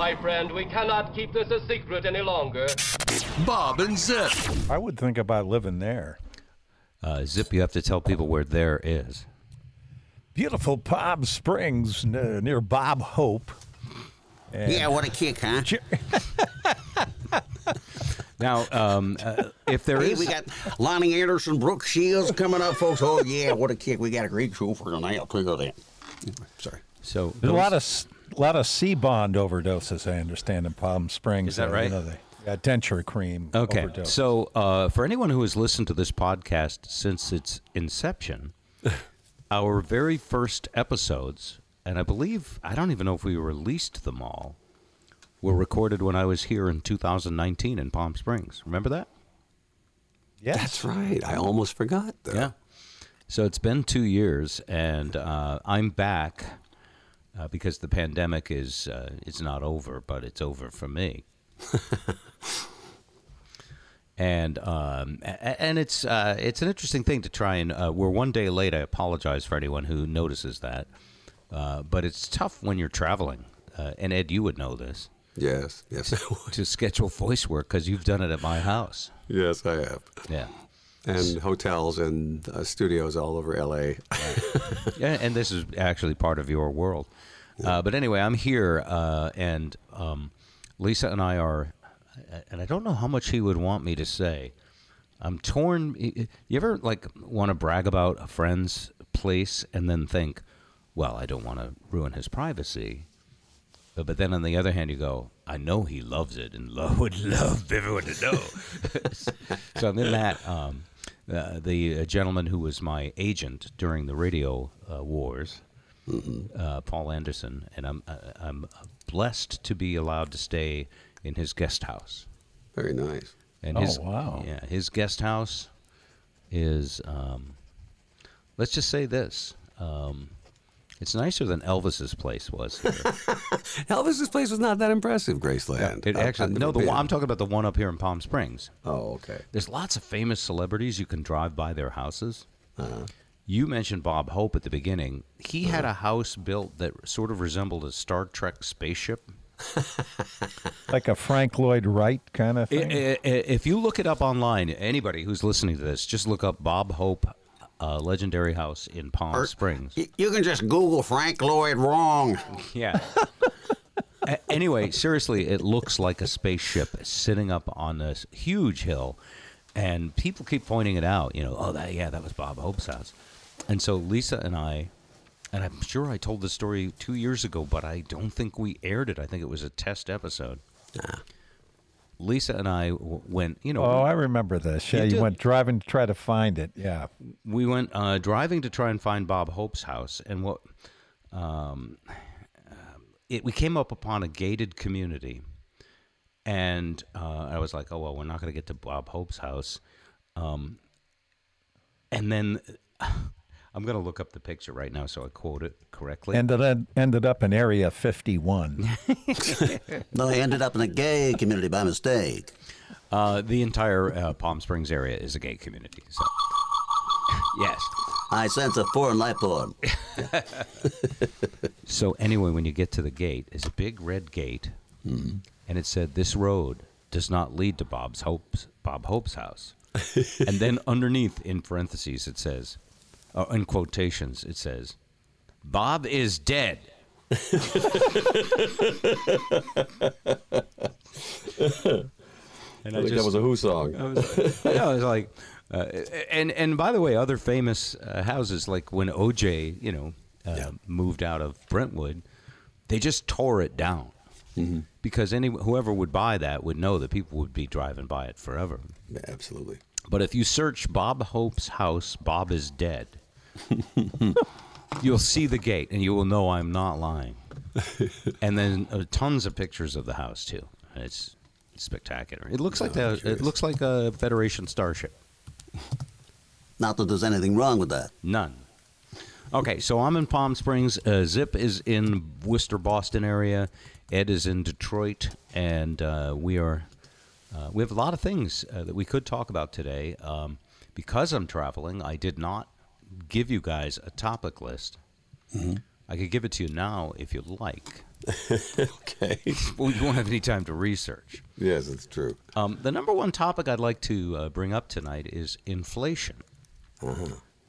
My friend, we cannot keep this a secret any longer. Bob and Zip. I would think about living there. Uh, Zip, you have to tell people where there is. Beautiful Bob Springs n- near Bob Hope. And Yeah, what a kick, huh? Now, um, uh, if there Hey, is, we got Loni Anderson, Brooke Shields coming up, folks. Oh, yeah, what a kick. We got a great show for tonight. I'll tell you that. Sorry. so There's a lot of s- lot of Sea-Bond overdoses, I understand, in Palm Springs. Is that Uh, right? You know, they got denture cream Okay, overdose. so uh, for anyone who has listened to this podcast since its inception, our very first episodes, and I believe I don't even know if we released them all, were recorded when I was here in 2019 in Palm Springs. Remember that? Yeah. That's right. I almost forgot. Though. Yeah. So it's been two years, and uh, I'm back uh, because the pandemic is uh, it's not over, but it's over for me. and um, and it's uh, it's an interesting thing to try and uh, we're one day late. I apologize for anyone who notices that, uh, but it's tough when you're traveling. Uh, and Ed, you would know this Yes. Yes. I to schedule voice work because you've done it at my house. yes, I have. Yeah. And hotels and uh, studios all over LA. Yeah, and this is actually part of your world. Uh, but anyway, I'm here, uh, and um, Lisa and I are, and I don't know how much he would want me to say. I'm torn. You ever like want to brag about a friend's place and then think, well, I don't want to ruin his privacy. But, but then on the other hand, you go, I know he loves it and lo- would love everyone to know. so I'm in that. Um, uh, the uh, gentleman who was my agent during the radio uh, wars, uh, Paul Anderson, and I'm uh, I'm blessed to be allowed to stay in his guest house. Very nice. And Oh, his, wow. Yeah, his guest house is, um, let's just say this. Um, it's nicer than Elvis's place was. Here. Elvis's place was not that impressive, Graceland. It actually, I've no, the I'm talking about the one up here in Palm Springs. Oh, okay. There's lots of famous celebrities you can drive by their houses. Uh-huh. You mentioned Bob Hope at the beginning. He had a house built that sort of resembled a Star Trek spaceship. like a Frank Lloyd Wright kind of thing. I- I- If you look it up online, anybody who's listening to this, just look up Bob Hope, uh, legendary house in Palm Or- Springs. Y- You can just Google Frank Lloyd wrong. Yeah. A- anyway, seriously, it looks like a spaceship sitting up on this huge hill, and people keep pointing it out. You know, oh, that yeah, that was Bob Hope's house. And so Lisa and I, and I'm sure I told the story two years ago, but I don't think we aired it. I think it was a test episode. Lisa and I went, you know, oh, I remember this. Yeah, You you, went driving to try to find it. Yeah. we went uh, driving to try and find Bob Hope's house, and what um, um, it we came up upon a gated community, and uh, I was like, oh well, we're not going to get to Bob Hope's house, um, and then. I'm going to look up the picture right now so I quote it correctly. Ended up, ended up in Area 51. No, I ended up in a gay community by mistake. uh, the entire uh, Palm Springs area is a gay community. So, yes. I sense a foreign life form. So anyway, when you get to the gate, it's a big red gate, and it said, "This road does not lead to Bob's Hope's Bob Hope's house." and then underneath, in parentheses, it says, uh, in quotations, it says, "Bob is dead." and I think that was a Who song. I was, yeah, I was like, uh, and and by the way, other famous uh, houses like when OJ, you know, uh, moved out of Brentwood, they just tore it down because any whoever would buy that would know that people would be driving by it forever. Yeah, absolutely. But if you search Bob Hope's house, Bob is dead. you'll see the gate, and you will know I'm not lying. and then uh, tons of pictures of the house too. It's spectacular. It looks like Oh, the, it looks like a Federation starship. Not that there's anything wrong with that. None. Okay, so I'm in Palm Springs. Uh, Zip is in Worcester, Boston area. Ed is in Detroit, and uh, we are. Uh, we have a lot of things uh, that we could talk about today. Um, because I'm traveling, I did not give you guys a topic list. I could give it to you now if you'd like. okay. well, you won't have any time to research. yes, it's true. Um, the number one topic I'd like to uh, bring up tonight is inflation,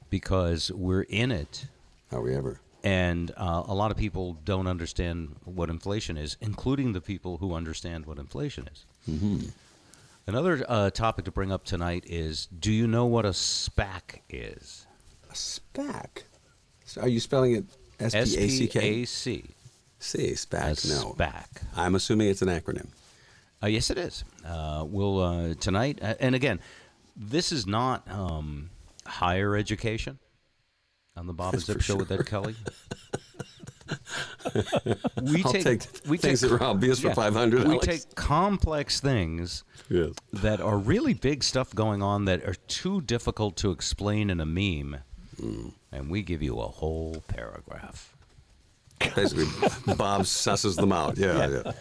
because we're in it, Are we ever? and uh, a lot of people don't understand what inflation is, including the people who understand what inflation is. Mm-hmm. Another uh, topic to bring up tonight is: Do you know what a SPAC is? A SPAC. So are you spelling it S P A C K? S-P-A-C. C. A SPAC. No. SPAC. I'm assuming it's an acronym. Uh, yes, it is. Uh, we'll uh, tonight, uh, and again, this is not um, higher education on the Bob and Zip Show with Ed Kelly. we I'll take we things take, that are obvious for 500, We Alex. take complex things Yes. that are really big stuff going on that are too difficult to explain in a meme, Hmm. and we give you a whole paragraph. Basically, Bob susses them out. Yeah, yeah.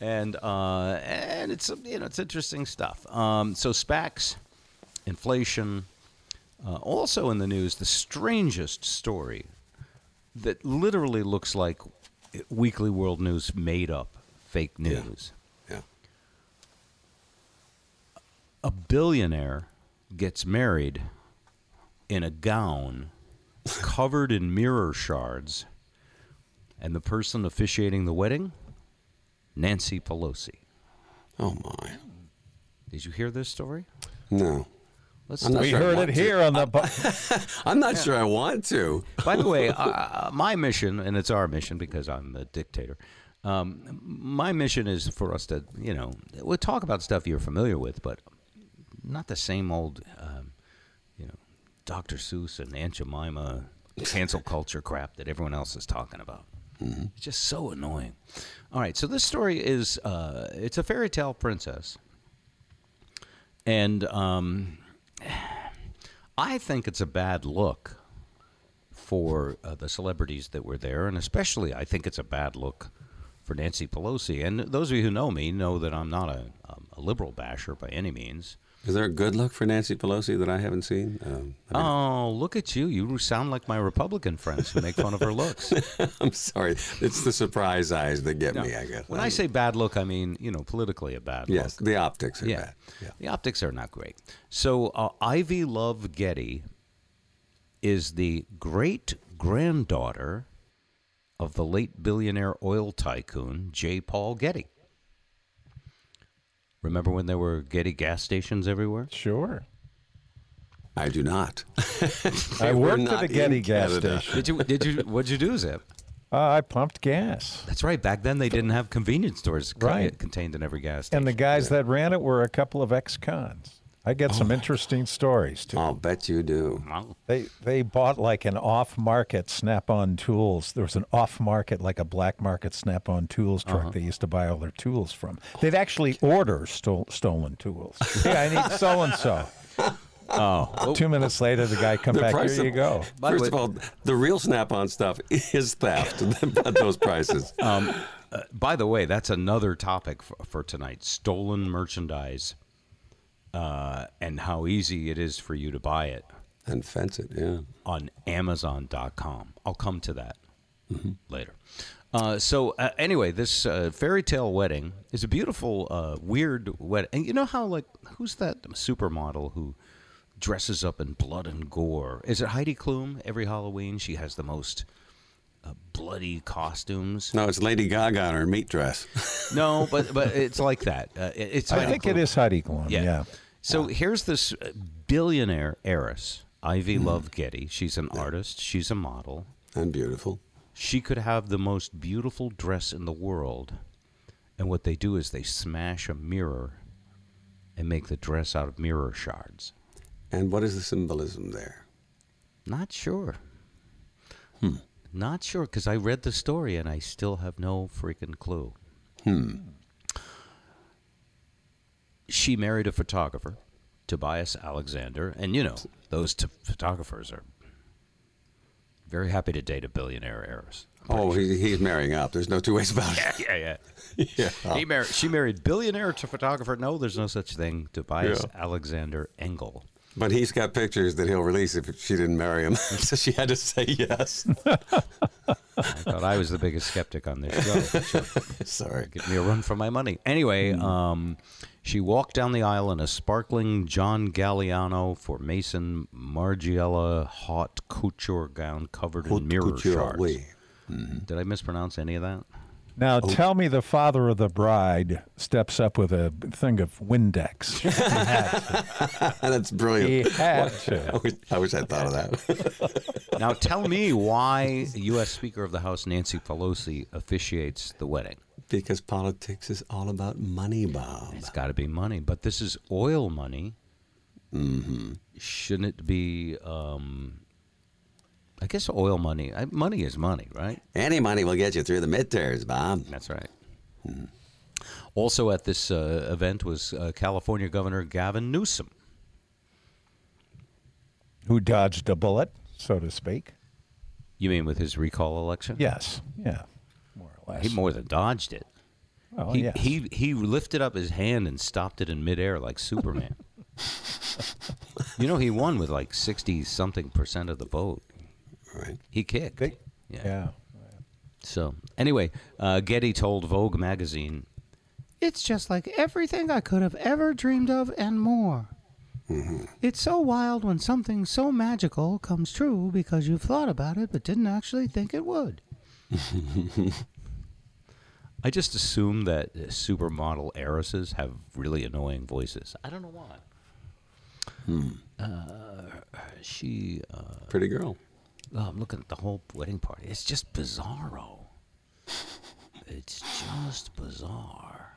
and uh, and it's you know it's interesting stuff. Um, so SPACs, inflation, uh, also in the news, the strangest story that literally looks like Weekly World News made up fake Yeah. news. yeah. A billionaire gets married in a gown covered in mirror shards, and the person officiating the wedding, Nancy Pelosi. Oh my. Did you hear this story? No. Let's. We sure heard it to. here on the. I'm not sure I want to. By the way, uh, my mission, and it's our mission because I'm the dictator. Um, my mission is for us to, you know, we'll talk about stuff you're familiar with, but not the same old, um, Dr. Seuss and Aunt Jemima cancel culture crap that everyone else is talking about. It's just so annoying. All right, so this story is uh, it's a fairy tale princess, and um, I think it's a bad look for uh, the celebrities that were there, and especially I think it's a bad look for Nancy Pelosi. And those of you who know me know that I'm not a, um, a liberal basher by any means. Is there a good look for Nancy Pelosi that I haven't seen? Um, I mean, Oh, look at you! You sound like my Republican friends who make fun of her looks. I'm sorry. It's the surprise eyes that get me, I guess. When I say bad look, I mean you know politically a bad yes, look. the optics are yeah. bad. Yeah. the optics are not great. So uh, Ivy Love Getty is the great granddaughter of the late billionaire oil tycoon J. Paul Getty. Remember when there were Getty gas stations everywhere? Sure. I do not. I We're worked at not a Getty gas Canada. station. Did you? Did you? What'd you do, Zip? Uh, I pumped gas. That's right. Back then, they didn't have convenience stores co- Right. contained in every gas station. And the guys that ran it were a couple of ex-cons. I get some interesting stories too. I'll bet you do. They they bought like an off-market Snap-on tools. There was an off-market, like a black market Snap-on tools truck. They used to buy all their tools from. They'd actually order stol- stolen tools. yeah, I need so and so. Oh, Two minutes later, the guy come The back. price Here of- you go. First way- of all, the real Snap-on stuff is theft at those prices. Uh, by the way, that's another topic for, for tonight: stolen merchandise, uh, and how easy it is for you to buy it and fence it, yeah. on Amazon.com. I'll come to that later. Uh, so uh, anyway, this uh, fairy tale wedding is a beautiful, uh, weird wedding. And you know how like who's that supermodel who dresses up in blood and gore? Is it Heidi Klum? Every Halloween, she has the most uh, bloody costumes. No, it's Lady Gaga in her meat dress. No, but but it's like that. Uh, it- it's I Heidi think Klum. it is Heidi Klum. Yeah. So here's this uh, billionaire heiress, Ivy Hmm. Love Getty. She's an artist. She's a model. and beautiful. She could have the most beautiful dress in the world, and what they do is they smash a mirror and make the dress out of mirror shards. And what is the symbolism there? Not sure. Hmm. Not sure because I read the story and I still have no freaking clue. Hmm. She married a photographer, Tobias Alexander, and you know those t- photographers are very happy to date a billionaire heiress. Oh, he, he's marrying up. There's no two ways about it. Yeah, yeah. Yeah. He married. She married billionaire to photographer. No, there's no such thing. Tobias Alexander Engel. But he's got pictures that he'll release if she didn't marry him. so she had to say yes. I thought I was the biggest skeptic on this show. Sure. Sorry. Give me a run for my money. Anyway, um, she walked down the aisle in a sparkling John Galliano for Maison Margiela haute couture gown covered in mirror Couture, shards. oui. Did I mispronounce any of that? Now, Oh. tell me the father of the bride steps up with a thing of Windex. That's he brilliant. had I wish, I wish I'd thought of that. Now tell me why U.S. Speaker of the House Nancy Pelosi officiates the wedding. because politics is all about money, Bob. It's got to be money, but this is oil money. Mm-hmm. Shouldn't it be? Um, I guess oil money. I, money is money, right? Any money will get you through the midterms, Bob. That's right. Also at this uh, event was uh, California Governor Gavin Newsom. Who dodged a bullet, so to speak. You mean with his recall election? Yes. Yeah. More or less. He more than dodged it. oh, he, yes. he he lifted up his hand and stopped it in midair like Superman. you know he won with like sixty something percent of the vote. Right. He kicked. Yeah. yeah. So anyway, uh, Getty told Vogue magazine, "It's just like everything I could have ever dreamed of and more. It's so wild when something so magical comes true because you've thought about it but didn't actually think it would." I just assume that uh, supermodel heiresses have really annoying voices. I don't know why. Uh, she. Uh, Pretty girl. Oh, I'm looking at the whole wedding party. It's just bizarro. It's just bizarre.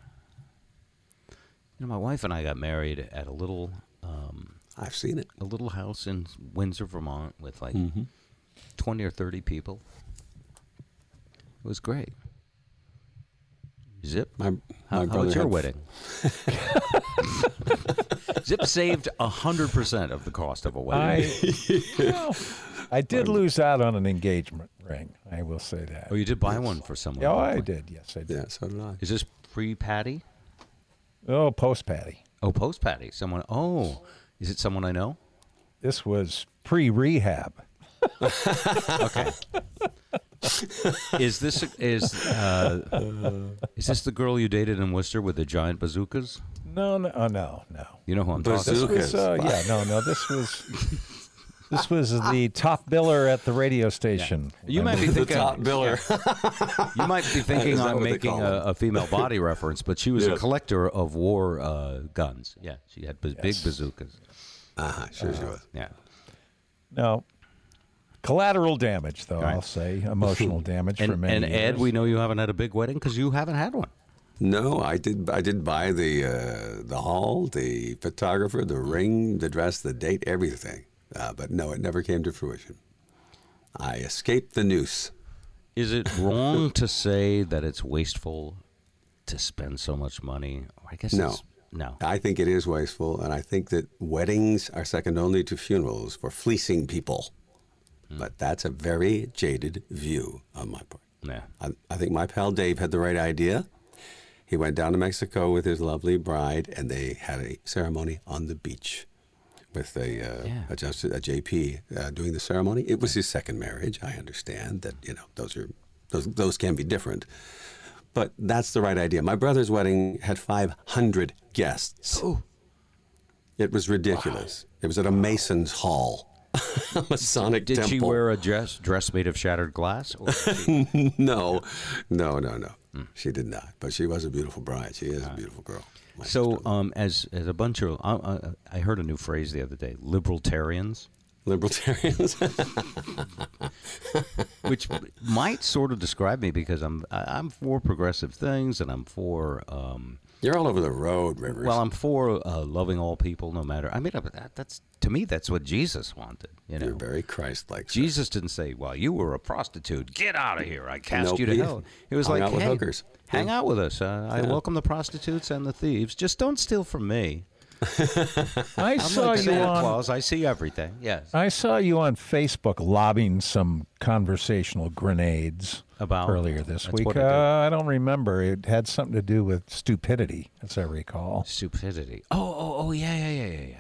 You know, my wife and I got married at a little, um, I've seen it. a little house in Windsor, Vermont, with like Mm-hmm. twenty or thirty people. It was great. Zip. My, How, my how brother was your wedding? Zip saved hundred percent of the cost of a wedding. I, well, I did lose out on an engagement ring. I will say that. oh, you did buy one for someone. Oh, I did. Yes, I did. Yeah, so did I. Is this pre Patty? Oh, post patty. Oh, post Patty. Someone. Oh, is it someone I know? This was pre rehab. Okay. is this is uh, is this the girl you dated in Worcester with the giant bazookas? No, no, oh, no, no. You know who I'm This talking. Bazookas. was, uh, yeah, no, no. This was, this was the top biller at the radio station. You might be The thinking. top biller. You might be thinking Is that I'm what making a, a female body reference, but she was a collector of war uh, guns. Yeah, she had b- big bazookas. uh-huh, sure she was. Yeah. No. Collateral damage, though, Right. I'll say. Emotional damage for And, many and Ed, years. we know you haven't had a big wedding because you haven't had one. No, I did. I did buy the uh, the hall, the photographer, the ring, the dress, the date, everything. Uh, but no, it never came to fruition. I escaped the noose. Is it wrong to say that it's wasteful to spend so much money? I guess No. it's, no. I think it is wasteful, and I think that weddings are second only to funerals for fleecing people. But that's a very jaded view on my part. Yeah. I, I think my pal Dave had the right idea. He went down to Mexico with his lovely bride, and they had a ceremony on the beach with a, uh, Yeah. a, just, a JP uh, doing the ceremony. It was his second marriage. I understand that you know those are those those can be different, but that's the right idea. My brother's wedding had 500 guests. It was ridiculous. It was at a Mason's hall, a Masonic Did temple. she wear a dress dress made of shattered glass? No, no, no, no. She did not. But she was a beautiful bride. She is a beautiful girl. So, um, as as a bunch of, uh, I heard a new phrase the other day: libertarians, libertarians. which might sort of describe me because I'm I'm for progressive things and I'm for um, You're all over the road, Rivers. well I'm for uh, loving all people no matter. I mean that, that's to me that's what Jesus wanted. You know, You're very Christ-like. sir. Jesus didn't say, "Well, you were a prostitute. Get out of here. I cast Nope, you to he hell." It was hung like, out with "Hey, hookers." hang Yeah. out with us. Uh, I Yeah. welcome the prostitutes and the thieves. Just don't steal from me." I I'm saw like you Santa on. Claus. I see everything. Yes. I saw you on Facebook lobbing some conversational grenades About- earlier this week. what Uh, I do. I don't remember. It had something to do with stupidity, as I recall. Stupidity. Oh, oh, oh, yeah, yeah, yeah, yeah, yeah.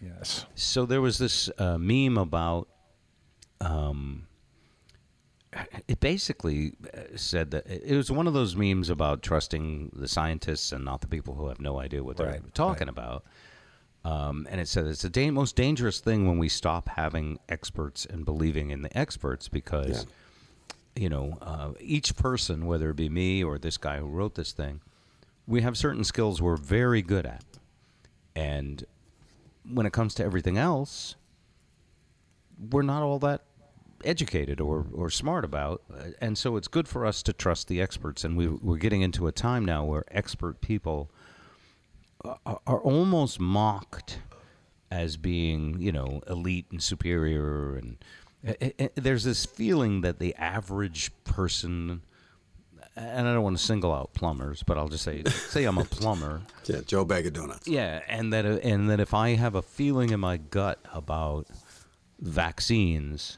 Yes. So there was this uh, meme about. Um, it basically uh, said that it was one of those memes about trusting the scientists and not the people who have no idea what they're Right, talking right. about. Um, and it said it's the da- most dangerous thing when we stop having experts and believing in the experts because, you know, uh, each person, whether it be me or this guy who wrote this thing, we have certain skills we're very good at. And when it comes to everything else, we're not all that educated or, or smart about. Uh, And so it's good for us to trust the experts. And we, we're getting into a time now where expert people are, are almost mocked as being, you know, elite and superior. And there's this feeling that the average person, and I don't want to single out plumbers, but I'll just say, say I'm a plumber. Yeah, Joe Bag of Donuts. Yeah, and that and that if I have a feeling in my gut about vaccines,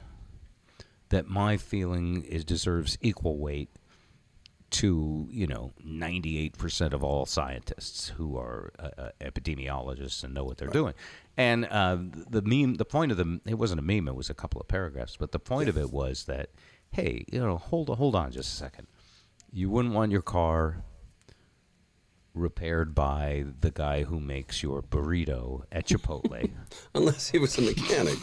that my feeling is deserves equal weight to you know ninety eight percent of all scientists who are uh, uh, epidemiologists and know what they're doing. And uh, the meme, the point of the it wasn't a meme; it was a couple of paragraphs. But the point of it was that hey, you know, hold hold on just a second. You wouldn't want your car repaired by the guy who makes your burrito at Chipotle. Unless he was a mechanic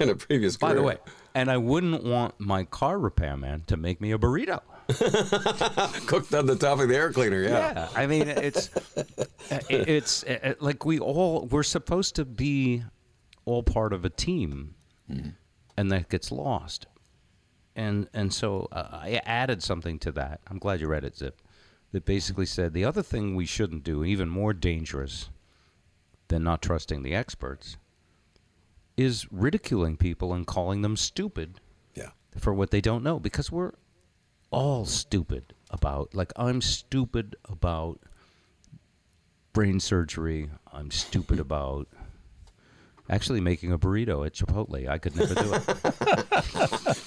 in a previous career. by the way, and I wouldn't want my car repairman to make me a burrito. Cooked on the top of the air cleaner, yeah. Yeah, I mean it's it- it's uh, like we all we're supposed to be all part of a team, and that gets lost. And and so uh, I added something to that. I'm glad you read it, Zip. That basically said the other thing we shouldn't do, even more dangerous than not trusting the experts, is ridiculing people and calling them stupid Yeah. for what they don't know because we're all stupid about like I'm stupid about brain surgery. I'm stupid about actually making a burrito at Chipotle. I could never do it.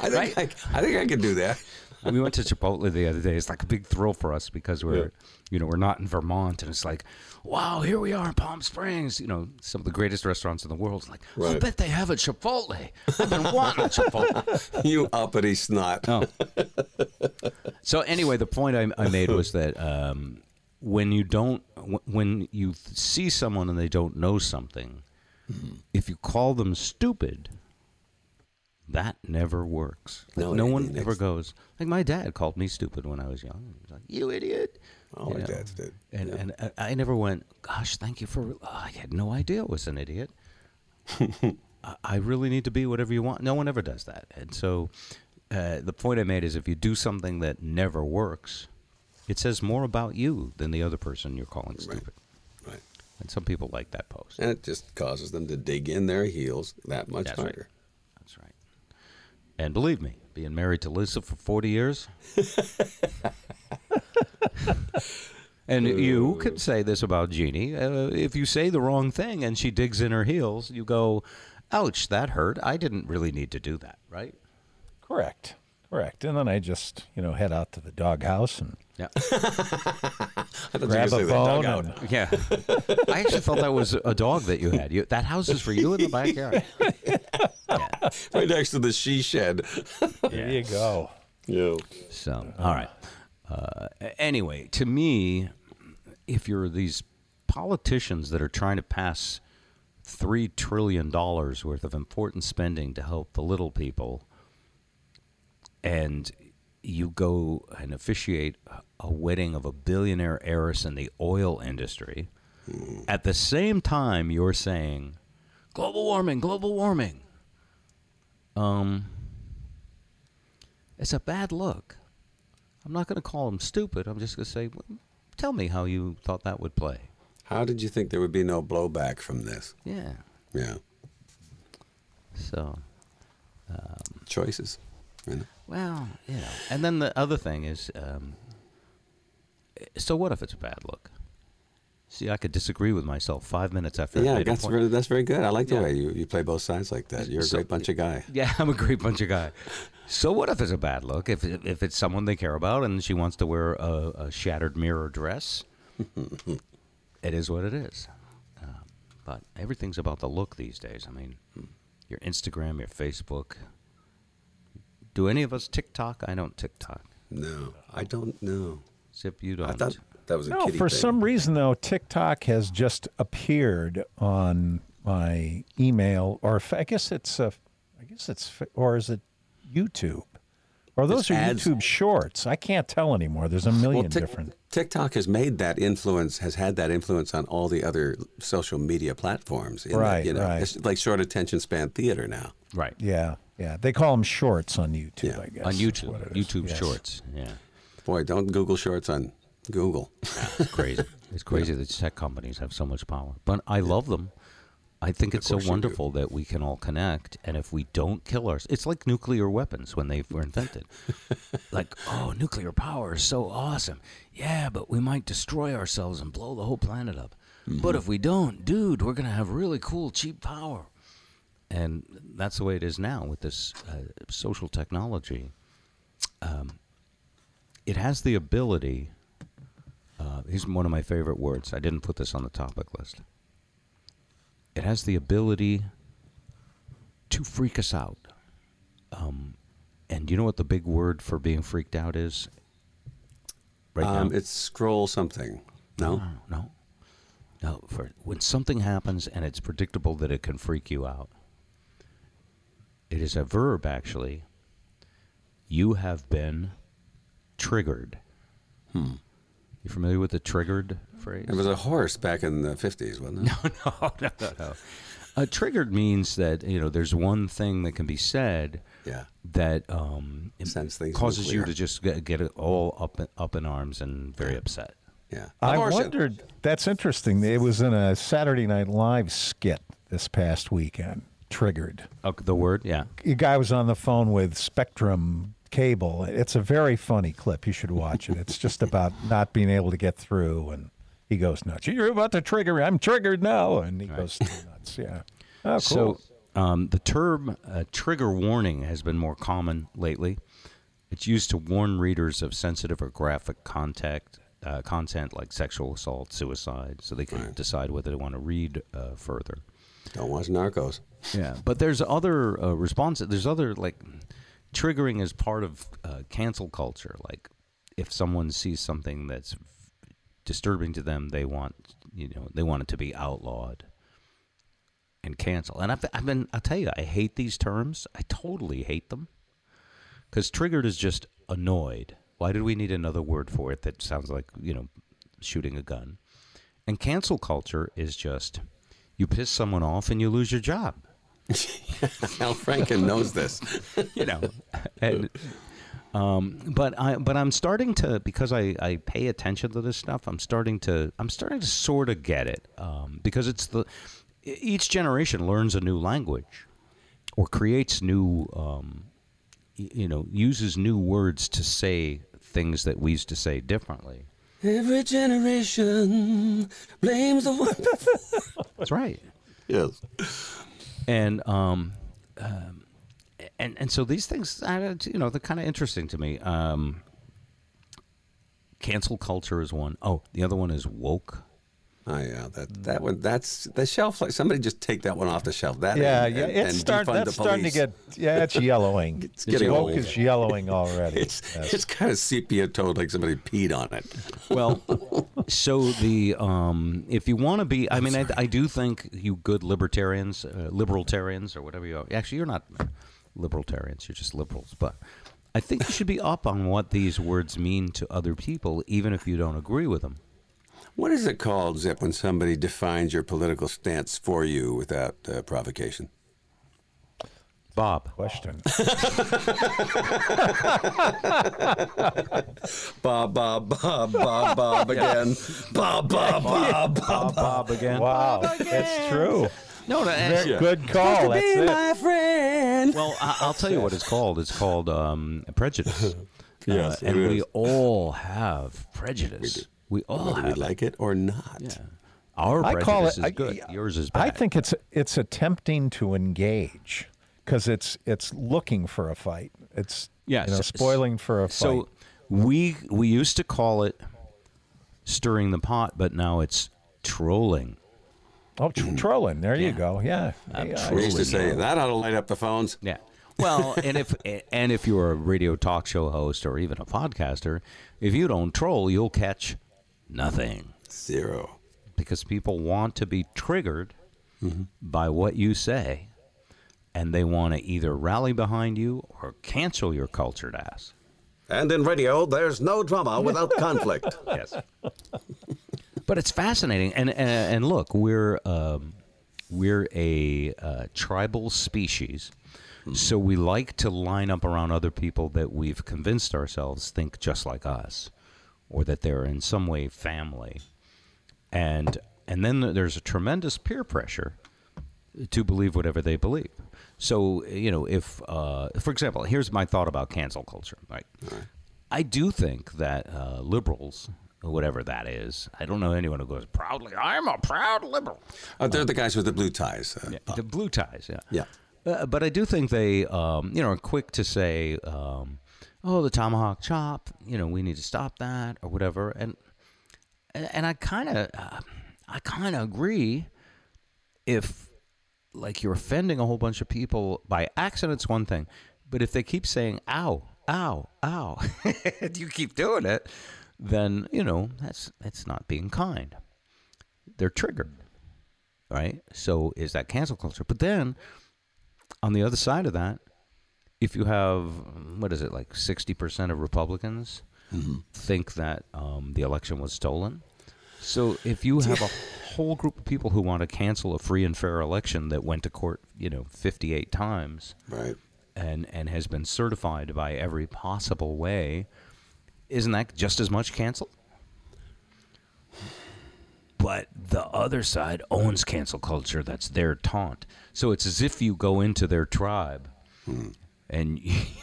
I think I, I think I could do that. we went to Chipotle the other day. It's like a big thrill for us because we're, Yeah. you know, we're not in Vermont, and it's like, wow, here we are in Palm Springs. You know, some of the greatest restaurants in the world. It's like, I bet they have a Chipotle. I've been wanting a Chipotle. You uppity snot. Oh. So anyway, the point I, I made was that um, when you don't, when you see someone and they don't know something, if you call them stupid, that never works. No, no it- one it ever goes. Like my dad called me stupid when I was young. He was like, "You idiot." All You our know? dads did. And and I- I never went. Gosh, thank you for. I had no idea I was an idiot. I- I really need to be whatever you want. No one ever does that. And so uh, the point I made is if you do something that never works, it says more about you than the other person you're calling stupid. Right. And some people like that post. And it just causes them to dig in their heels that much That's right. That's right. And believe me, being married to Lisa for 40 years. and you could say this about Jeannie. Uh, if you say the wrong thing and she digs in her heels, you go, ouch, that hurt. I didn't really need to do that, right? Correct. Correct. And then I just, you know, head out to the doghouse and Yeah. I thought you grab a the bone. And, Yeah. I actually thought that was a dog that you had. You, that house is for you in the backyard. right next to the she shed. there you go. yeah. So, all right. Uh, anyway, to me, if you're these politicians that are trying to pass three trillion dollars worth of important spending to help the little people, and you go and officiate a wedding of a billionaire heiress in the oil industry, at the same time you're saying global warming, global warming. Um, it's a bad look. I'm not going to call him stupid. I'm just going to say, well, tell me how you thought that would play. How did you think there would be no blowback from this? Yeah. Yeah. So, Choices. You know? Well, you know. And then the other thing is, um, so what if it's a bad look? See, I could disagree with myself five minutes after I Yeah, that's point. very, that's very good. I like the Yeah. way you, you play both sides like that. You're a So- great bunch of guy. Yeah, I'm a great bunch of guy. So what if it's a bad look? If if it's someone they care about and she wants to wear a, a shattered mirror dress, it is what it is. Um, but everything's about the look these days. I mean, your Instagram, your Facebook. Do any of us TikTok? I don't TikTok. No, I don't know. Zip, you don't. I thought that was a No, kiddie for thing. some reason though, TikTok has just appeared on my email, or if, I guess it's a, I guess it's, or is it YouTube? Or those It's are ads. YouTube Shorts. I can't tell anymore. There's a million Tik- different. TikTok has made that influence, has had that influence on all the other social media platforms. in that, Right, you know, right. It's like short attention span theater now. right. Yeah, yeah. They call them Shorts on YouTube. Yeah. I guess On YouTube, what it is. YouTube Yes. Shorts. Yeah. Boy, don't Google Shorts on Google. It's crazy. it's crazy that tech companies have so much power. But I love them. I think it's so course you do. wonderful that we can all connect. And if we don't kill ourselves, it's like nuclear weapons when they were invented. like, oh, nuclear power is so awesome. Yeah, but we might destroy ourselves and blow the whole planet up. But mm-hmm. if we don't, dude, we're going to have really cool, cheap power. And that's the way it is now with this uh, social technology. Um, it has the ability. Uh, here's one of my favorite words. I didn't put this on the topic list. It has the ability to freak us out. Um, and you know what the big word for being freaked out is? Right um, now, it's scroll something. No? no, no, no. For when something happens and it's predictable that it can freak you out, it is a verb actually. You have been triggered. Hmm. You familiar with the triggered phrase? It was a horse back in the 50s, wasn't it? no, no, no, no. Uh, triggered means that you know there's one thing that can be said Yeah. that um, it Sends things causes you to just get, get it all up up in arms and very upset. Yeah. I Of course it- wondered. That's interesting. It was in a Saturday Night Live skit this past weekend. Triggered. Oh, the word, yeah. A guy was on the phone with Spectrum Cable. It's a very funny clip. You should watch it. It's just about not being able to get through, and he goes nuts. You're about to trigger. I'm triggered now, and he goes nuts. Yeah. Oh, cool. So um, the term uh, trigger warning has been more common lately. It's used to warn readers of sensitive or graphic contact, uh, content like sexual assault, suicide, so they can decide whether they want to read uh, further. Don't watch Narcos. Yeah, but there's other uh, responses. There's other like triggering is part of uh, cancel culture. Like if someone sees something that's disturbing to them, they want you know they want it to be outlawed and cancel. And I've, I've been I'll tell you I hate these terms. I totally hate them because triggered is just annoyed. Why did we need another word for it that sounds like you know shooting a gun? And cancel culture is just you piss someone off and you lose your job. Al Franken knows this. you know. And, um, but I but I'm starting to because I, I pay attention to this stuff. I'm starting to I'm starting to sort of get it um, because it's the each generation learns a new language or creates new um, y- you know uses new words to say things that we used to say differently. Every generation blames the one. That's right. yes. And um, um, and and so these things, you know, they're kind of interesting to me. Um, cancel culture is one. Oh, the other one is woke. Oh yeah, that that one. That's the shelf. Like somebody just take that one off the shelf. That yeah, and, yeah, it's and start, that's starting to get. Yeah, it's yellowing. It's getting woke old. is yellowing already. It's Yes. it's kind of sepia toned, like somebody peed on it. Well, so the um, if you want to be, I mean, I, I do think you good libertarians, uh, libertarians, or whatever you are. Actually, you're not libertarians; you're just liberals. But I think you should be up on what these words mean to other people, even if you don't agree with them. What is it called, Zip, when somebody defines your political stance for you without uh, provocation? Bob. question. Bob, Bob, Bob, Bob, Bob again. Bob, Bob, Bob, Bob. Bob again. Wow, that's true. No, no, Very Good call. That's it. friend. Well, I, I'll tell you what it's called. It's called um, prejudice. Yes, Uh, and it we all have prejudice. We, all Whether we have. like it or not. Yeah. Our I prejudice call it. is I- good. Yours is bad. I think it's it's attempting to engage because it's it's looking for a fight. It's Yes. you know, spoiling for a fight. So we we used to call it stirring the pot, but now it's trolling. Oh, tr- trolling. There you go. Yeah. Yeah, I- We used to say that ought to light up the phones. Yeah. Well, and if and if you're a radio talk show host or even a podcaster, if you don't troll, you'll catch nothing Zero. because people want to be triggered by what you say, and they want to either rally behind you or cancel your cultured ass. And in radio, there's no drama without conflict. Yes. but it's fascinating, and and, and look, we're um, we're a uh, tribal species, so we like to line up around other people that we've convinced ourselves think just like us, or that they're in some way family, and and then there's a tremendous peer pressure to believe whatever they believe. So you know, if uh, for example, here's my thought about cancel culture. Right, I do think that uh, liberals, whatever that is, I don't know anyone who goes proudly. I'm a proud liberal. Uh, they're the guys with the blue ties. Uh, Yeah, the blue ties. Yeah. Yeah. Uh, but I do think they, um, you know, are quick to say, um, "Oh, the tomahawk chop." You know, we need to stop that or whatever. And and I kind of, uh, I kind of agree. If like you're offending a whole bunch of people by accident it's one thing, but if they keep saying "ow, ow, ow," and you keep doing it, then you know that's that's not being kind. They're triggered right? So is that cancel culture? But then on the other side of that, if you have what is it like sixty percent of Republicans think that um, the election was stolen, so if you have a whole group of people who want to cancel a free and fair election that went to court, you know, fifty-eight times, Right. and and has been certified by every possible way, isn't that just as much cancel? But the other side owns cancel culture. That's their taunt. So it's as if you go into their tribe, and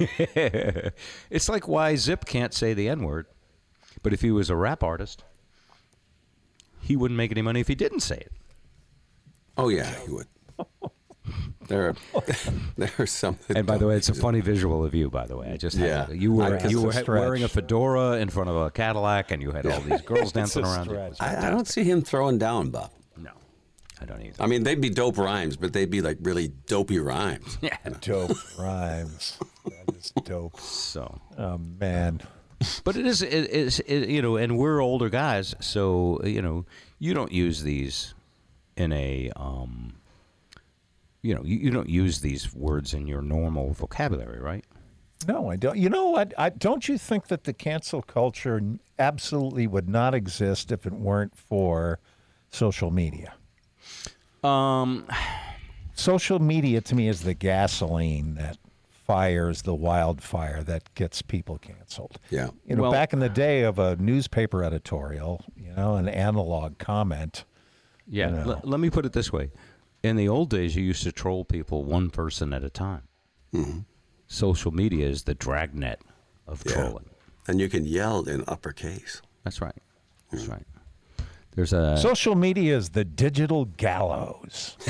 it's like why Zip can't say the N word, but if he was a rap artist, he wouldn't make any money if he didn't say it. Oh yeah, he would. There are there are some. that And by the way, it's a use it. funny visual of you. By the way, I just Yeah. had, you were you were a stretch. wearing a fedora in front of a Cadillac, and you had all these girls dancing around you. I, I don't see him throwing down, Bob. No, I don't either. I mean, they'd be dope rhymes, but they'd be like really dopey rhymes. yeah. Dope rhymes. That is dope. So, Oh, man. but it is it is it, you know, and we're older guys, so you know, you don't use these in a um, you know, you, you don't use these words in your normal vocabulary, right? No, I don't. You know what? I, don't you think that the cancel culture absolutely would not exist if it weren't for social media? Um, Social media to me is the gasoline that fires the wildfire that gets people canceled. Yeah. You know, Well- back in the day of a newspaper editorial, you know, an analog comment. yeah. You know. L- let me put it this way: in the old days, you used to troll people one person at a time. Social media is the dragnet of Yeah. trolling. And you can yell in uppercase. That's right. That's right. There's a Social media is the digital gallows.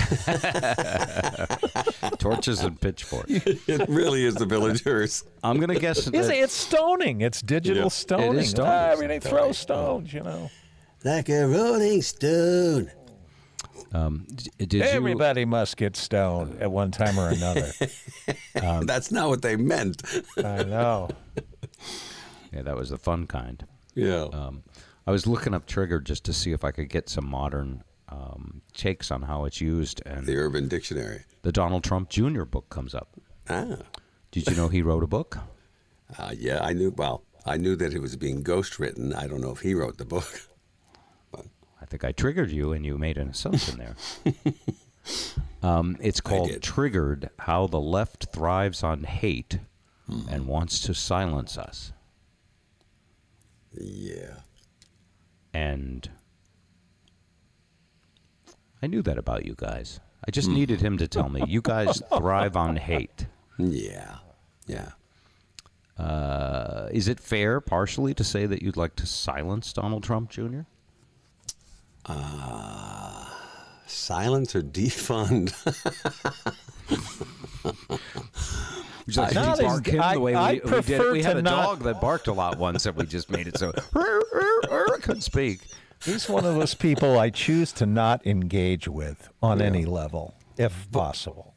torches and pitchforks. It really is the villagers. I'm gonna guess. Is that- it? It's stoning. It's digital Yeah. stoning. It is stoning. Ah, I mean, they throw stones, you know. Like a rolling stone. Um, d- did you? Everybody must get stoned at one time or another. That's not what they meant. I know. Yeah, that was the fun kind. yeah. Um, I was looking up Trigger just to see if I could get some modern um, takes on how it's used, and the Urban Dictionary. the Donald Trump Jr. book comes up. Ah. Did you know he wrote a book? Uh, yeah, I knew. Well, I knew that it was being ghostwritten. I don't know if he wrote the book. But. I think I triggered you, and you made an assumption there. um, it's called "Triggered: How the Left Thrives on Hate and Wants to Silence Us." Yeah. And I knew that about you guys. I just needed him to tell me you guys thrive on hate. Yeah. Yeah. Uh, is it fair, partially, to say that you'd like to silence Donald Trump Jr.? Silence or defund? Would you like Not to bark him I- the way I we, we did? prefer We had a not- dog that barked a lot once, and we just made it so couldn't speak. He's one of those people I choose to not engage with on any level, if possible.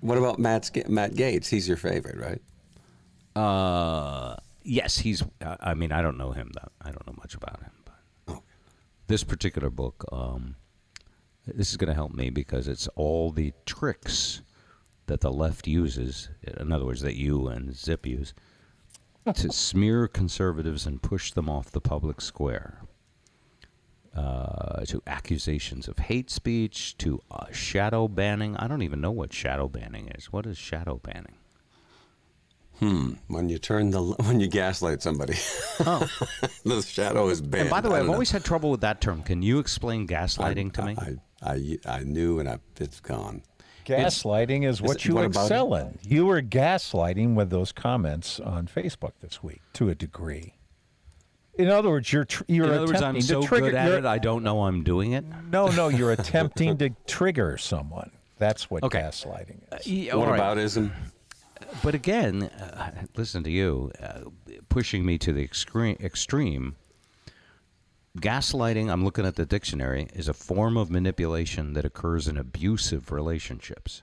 What about Matt, Matt Gaetz? He's your favorite, right? Uh, yes, he's. I I mean, I don't know him. That I don't know much about him. But this particular book, um, this is going to help me because it's all the tricks that the left uses. In other words, that you and Zip use to smear conservatives and push them off the public square. Uh, to accusations of hate speech, to uh, shadow banning. I don't even know what shadow banning is. What is shadow banning? Hmm. When you turn the when you gaslight somebody, Oh. the shadow is banned. And by the way, I've know. always had trouble with that term. Can you explain gaslighting to me? I, I, I knew, and I, it's gone. Gaslighting is what it- you what about it? excel in. You were gaslighting with those comments on Facebook this week to a degree. In other words, you're tr- you're In other words, I'm so to trigger. good at it, I don't know I'm doing it. no, no, you're attempting to trigger someone. That's what Okay. gaslighting is. Yeah, what all right. about ism? But again, uh, listen to you, uh, pushing me to the extreme, extreme. Gaslighting, I'm looking at the dictionary, is a form of manipulation that occurs in abusive relationships.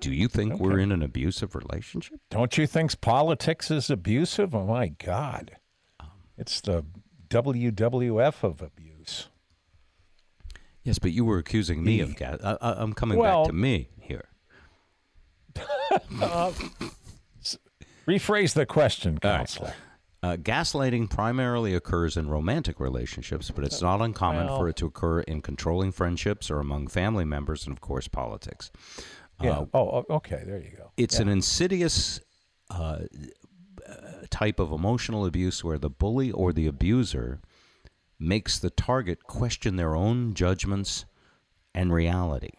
Do you think we're in an abusive relationship? Don't you think politics is abusive? Oh my God, um, it's the WWF of abuse. Yes, but you were accusing me of gas. I, I'm coming Well- back to me here. Uh, rephrase the question, right. Uh, gaslighting primarily occurs in romantic relationships, but it's not uncommon Well- for it to occur in controlling friendships or among family members, and of course, politics. Yeah. oh, oh, okay. There you go. It's an insidious uh, uh, type of emotional abuse where the bully or the abuser makes the target question their own judgments and reality.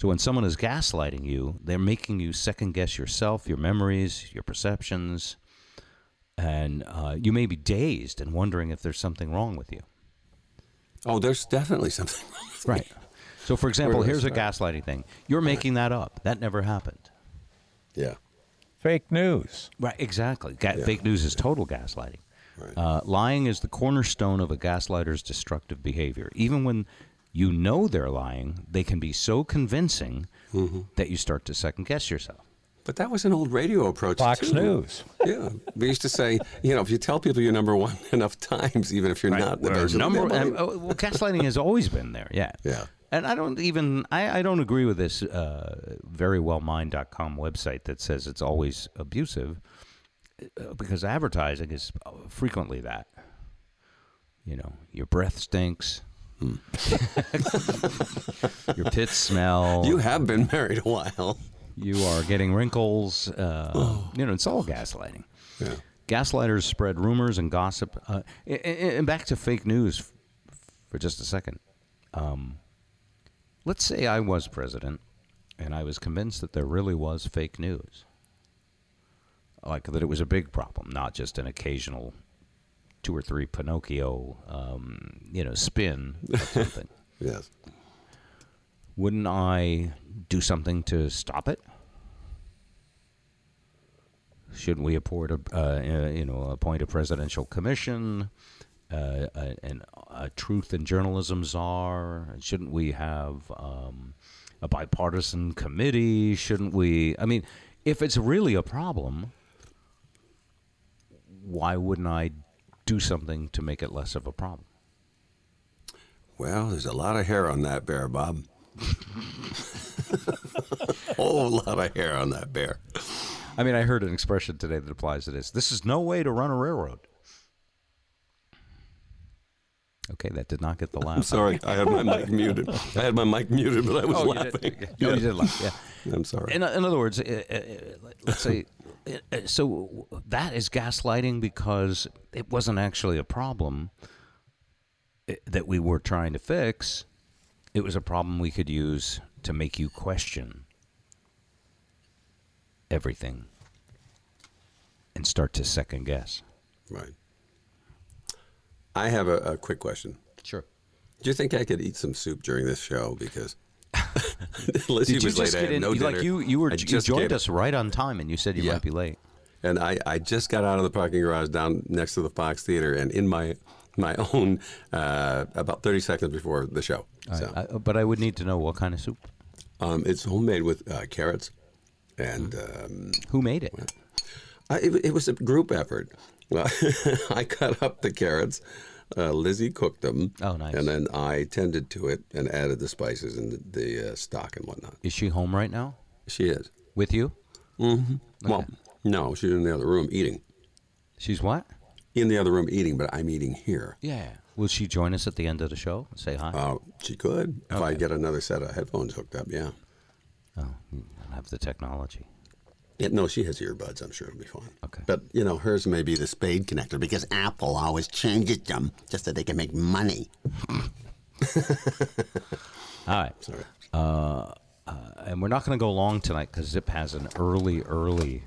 So when someone is gaslighting you, they're making you second guess yourself, your memories, your perceptions, and uh, you may be dazed and wondering if there's something wrong with you. Oh, there's definitely something wrong with me. Right. So, for example, do I here's a gaslighting thing. You're making that up. That never happened. Yeah. Fake news. Right, exactly. Ga- Yeah. Fake news is total gaslighting. Right. Uh, lying is the cornerstone of a gaslighter's destructive behavior. Even when you know they're lying, they can be so convincing Mm-hmm. that you start to second guess yourself. But that was an old radio approach. Fox too. News. Yeah, we used to say, you know, if you tell people you're number one enough times, even if you're not, Well, eventually number, they'll and, uh, well, gaslighting has always been there. Yeah. Yeah. And I don't even I, I don't agree with this uh, verywellmind.com website that says it's always abusive uh, because advertising is uh, frequently that. You know, your breath stinks. Hmm. your pits smell. You have been married a while. You are getting wrinkles. Uh, You know, it's all gaslighting. Yeah. Gaslighters spread rumors and gossip. Uh, a- a- and back to fake news for just a second. Um, let's say I was president and I was convinced that there really was fake news. Like that it was a big problem, not just an occasional two or three Pinocchio, um, you know, spin of something. Yes. Wouldn't I do something to stop it? Shouldn't we appoint a, uh, uh, you know, appoint a presidential commission, uh, a, an, a truth and journalism czar? Shouldn't we have um, a bipartisan committee? Shouldn't we? I mean, if it's really a problem, why wouldn't I do something to make it less of a problem? Well, there's a lot of hair on that bear, Bob. whole lot of hair on that bear. I mean, I heard an expression today that applies to this. This is no way to run a railroad. Okay, that did not get the laugh. I'm sorry, I had my mic muted. I had my mic muted, but I was Oh, you laughing. did. Oh, you did laugh. Yeah. I'm sorry. In, in other words, uh, uh, uh, let's say, so that is gaslighting because it wasn't actually a problem that we were trying to fix. It was a problem we could use to make you question everything and start to second guess. Right. I have a, a quick question. Sure. Do you think I could eat some soup during this show? Because Lizzy Did you was late. just I get had in? no you- dinner. like you, you were I you joined us right on time, and you said you Yeah. might be late. And I, I just got out of the parking garage down next to the Fox Theater, and in my my own uh, about 30 seconds before the show. So right, I- but I would need to know what kind of soup. um, it's homemade with uh, carrots, and um, Who made it? I, it, it was a group effort. Well, I cut up the carrots. Uh, Lizzy cooked them. Oh, nice. And then I tended to it and added the spices and the, the uh, stock and whatnot. Is she home right now She is. with you? Well, no, she's in the other room eating. She's what? In the other room eating, but I'm eating here. Yeah. Will she join us at the end of the show? Say hi. Uh, she could if I get another set of headphones hooked up. Yeah. oh, you don't have the technology. Yeah, no, she has earbuds. I'm sure it'll be fine. Okay. But you know, hers may be the spade Spade connector connector because Apple always changes them just so they can make money. All right. Sorry. Uh, and we're not going to go long tonight because Zip has an early, early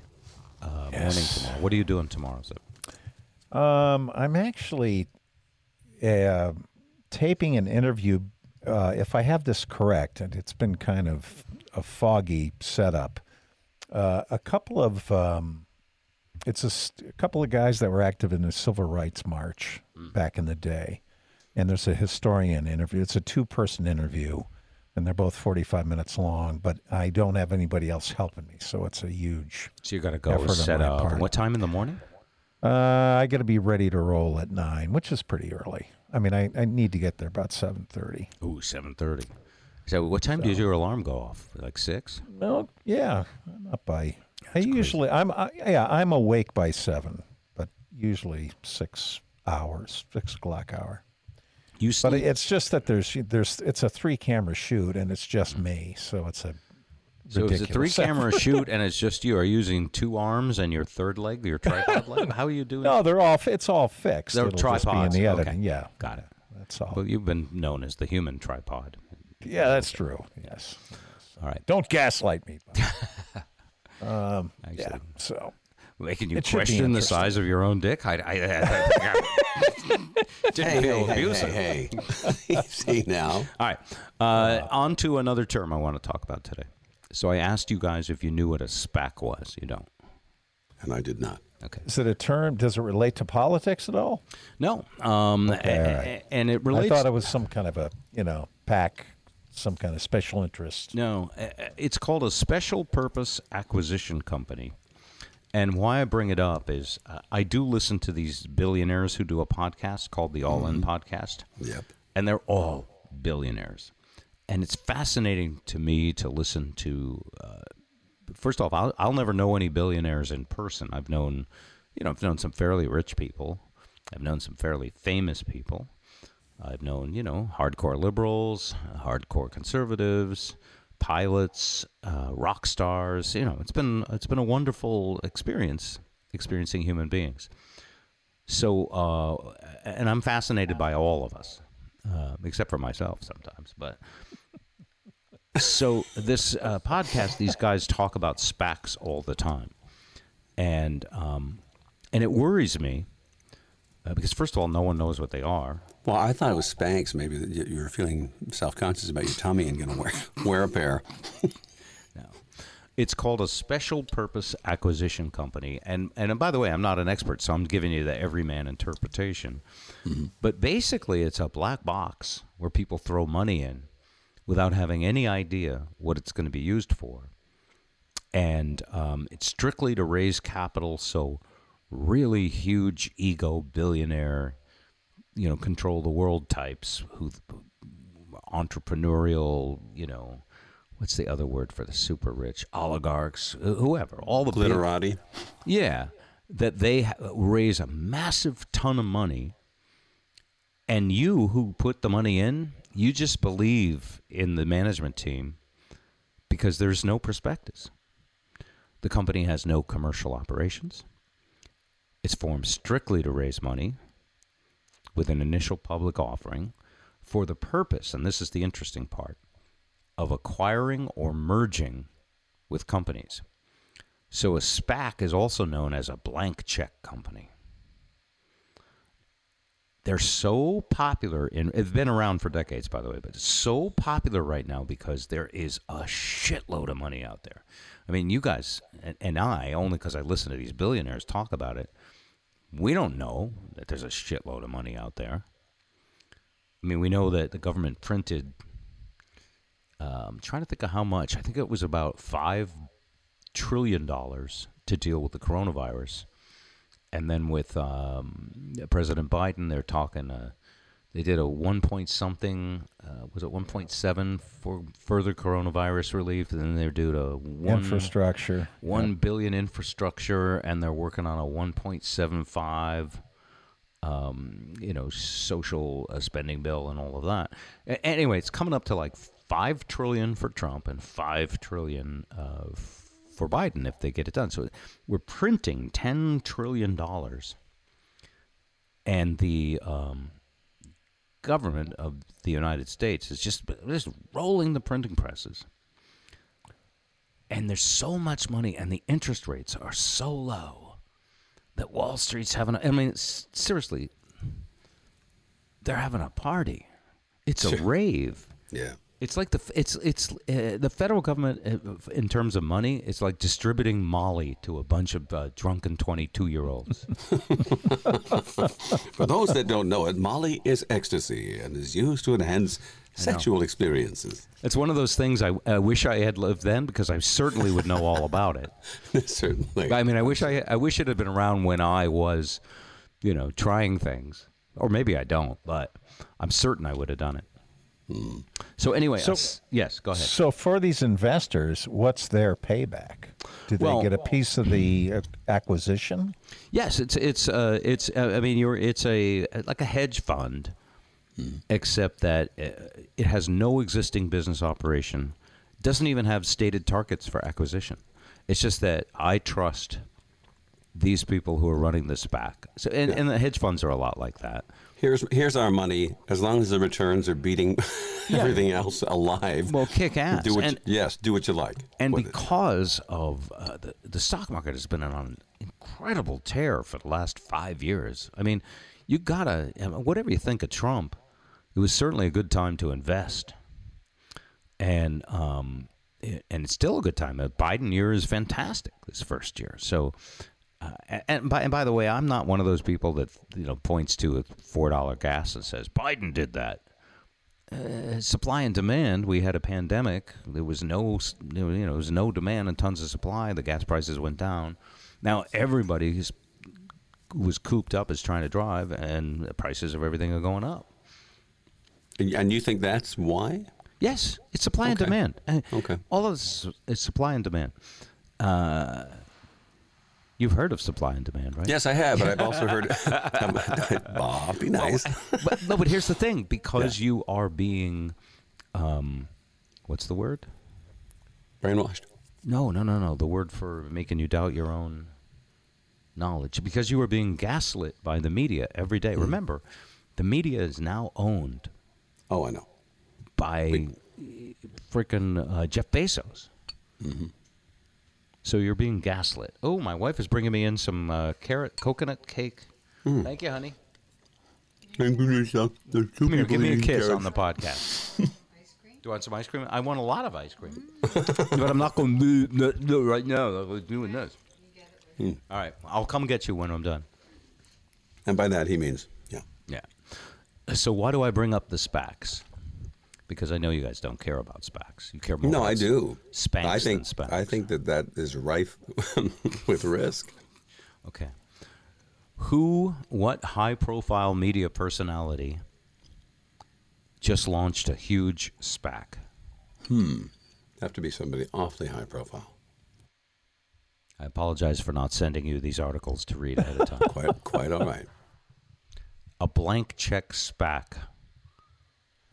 uh, morning tomorrow. What are you doing tomorrow, Zip? Um, I'm actually uh, taping an interview. Uh, if I have this correct, and it's been kind of a foggy setup. Uh, a couple of um, it's a, st- a couple of guys that were active in the civil rights march back in the day, and there's a historian interview. It's a two-person interview, and they're both 45 minutes long. But I don't have anybody else helping me, so it's a huge. So you got to go set up. part. What time in the morning? Uh, I got to be ready to roll at nine, which is pretty early. I mean, I, I need to get there about seven thirty. Ooh, seven thirty. So what time does your alarm go off? Like six? No, yeah, I'm up by. I usually I'm I, yeah I'm awake by seven, but usually six hours, six o'clock hour. You sleep. But it's just that there's there's it's a three camera shoot and it's just me, so it's a so it's a three camera shoot and it's just you. Are using two arms and your third leg, your tripod leg? How are you doing? No, they're all it's all fixed. They're It'll just be in tripods. the Okay. editing. Yeah, Got it. that's all. Well, you've been known as the human tripod. yeah, that's true. Yes. All right. Don't gaslight me. um, I yeah. see. So Making you It should be question the size of your own dick? I, I, I, didn't feel abusive. hey, hey. See now. All right. Uh, on to another term I want to talk about today. So I asked you guys if you knew what a SPAC was. You don't. And I did not. Okay. is it a term? Does it relate to politics at all? No. Um, Okay, a- all a- right. And it relates. I thought it was some kind of a you know pack, some kind of special interest. No, it's called a special purpose acquisition company. And why I bring it up is uh, I do listen to these billionaires who do a podcast called the All In Podcast. Yep. And they're all billionaires. And it's fascinating to me to listen to. Uh, first off, I'll, I'll never know any billionaires in person. I've known, you know, I've known some fairly rich people. I've known some fairly famous people. I've known, you know, hardcore liberals, hardcore conservatives, pilots, uh, rock stars. You know, it's been it's been a wonderful experience experiencing human beings. So, uh, and I'm fascinated by all of us, uh, except for myself sometimes. But so this uh, podcast, these guys talk about SPACs all the time, and um, and it worries me uh, because first of all, no one knows what they are. Well, I thought it was Spanx. Maybe that you were feeling self-conscious about your tummy and going to wear wear a pair. No. It's called a special purpose acquisition company. And and by the way, I'm not an expert, so I'm giving you the everyman interpretation. But basically it's a black box where people throw money in without having any idea what it's going to be used for. And um, it's strictly to raise capital so really huge ego billionaire, you know, control the world types who entrepreneurial, you know, what's the other word for the super rich oligarchs, whoever, all the Glitterati. yeah, that they raise a massive ton of money, and you who put the money in, you just believe in the management team because there's no prospectus. The company has no commercial operations. It's formed strictly to raise money with an initial public offering for the purpose, and this is the interesting part, of acquiring or merging with companies. So a SPAC is also known as a blank check company. They're so popular in they've been around for decades by the way, but it's so popular right now because there is a shitload of money out there. I mean, you guys and, and I only because I listen to these billionaires talk about it. We don't know that there's a shitload of money out there. I mean, we know that the government printed. Um, trying to think of how much. I think it was about five trillion dollars to deal with the coronavirus, and then with um, President Biden, they're talking. Uh, they did a one point something. Uh, was it one point seven for further coronavirus relief? And then they're due to one Infrastructure. one billion infrastructure, and they're working on a one point seven five, um, you know, social uh, spending bill and all of that. A- anyway, it's coming up to like five trillion for Trump and five trillion uh, for Biden if they get it done. So we're printing ten trillion dollars, and the um, government of the United States is just just rolling the printing presses. And there's so much money and the interest rates are so low that Wall Street's having a, I mean seriously they're having a party. It's a rave. Yeah. It's like the it's it's uh, the federal government uh, in terms of money it's like distributing Molly to a bunch of uh, drunken 22 year olds For those that don't know it, Molly is ecstasy and is used to enhance sexual experiences. it's one of those things I, I wish I had lived then because I certainly would know all about it Certainly. I mean, I wish I I wish it had been around when I was, you know, trying things, or maybe I don't, but I'm certain I would have done it. So anyway, So- us- yes, go ahead. So for these investors, what's their payback? Do they Well- get a piece of the uh, acquisition? Yes, it's it's uh, it's uh, I mean, you're it's a like a hedge fund, except that uh, it has no existing business operation, doesn't even have stated targets for acquisition. It's just that I trust these people who are running this SPAC. So and, and the hedge funds are a lot like that. Here's here's our money. As long as the returns are beating everything else alive. Well, kick ass. Do what And- you, yes, do what you like. And with it. because of uh, the the stock market has been on an incredible tear for the last five years. I mean, you gotta whatever you think of Trump, it was certainly a good time to invest, and um, and it's still a good time. The Biden year is fantastic. This first year, so. Uh, and by and by the way, I'm not one of those people that you know points to a four dollar gas and says Biden did that uh, supply and demand. We had a pandemic. There was no, you know, there was no demand and tons of supply. The gas prices went down. Now everybody is, was cooped up is trying to drive, and the prices of everything are going up. And- you think that's why? Yes, it's supply and demand. Okay. all of this is supply and demand. Uh, you've heard of supply and demand, right? Yes, I have, but I've also heard. Bob, be nice. but no, but here's the thing: because you are being, um, what's the word? Brainwashed. No, no, no, no. The word for making you doubt your own knowledge because you are being gaslit by the media every day. Remember, the media is now owned Oh, I know. by freaking uh, Jeff Bezos. So you're being gaslit. Oh, my wife is bringing me in some uh, carrot coconut cake. Hmm. Thank you, honey. Thank you, Lisa. Come here, give me a kiss on the podcast. Do you want some ice cream? I want a lot of ice cream. Mm. but I'm not going to do no, no, right now. I'm doing this. Hmm. All right. I'll come get you when I'm done. And by that he means, yeah. Yeah. So why do I bring up the SPACs? Because I know you guys don't care about SPACs. You care more No, I do. Spanx I think than SPACs. I think that that is rife with risk. Okay. Who, what high profile media personality just launched a huge SPAC? Hmm. Have to be somebody awfully high profile. I apologize for not sending you these articles to read ahead of time. Quite quite all right. a blank check SPAC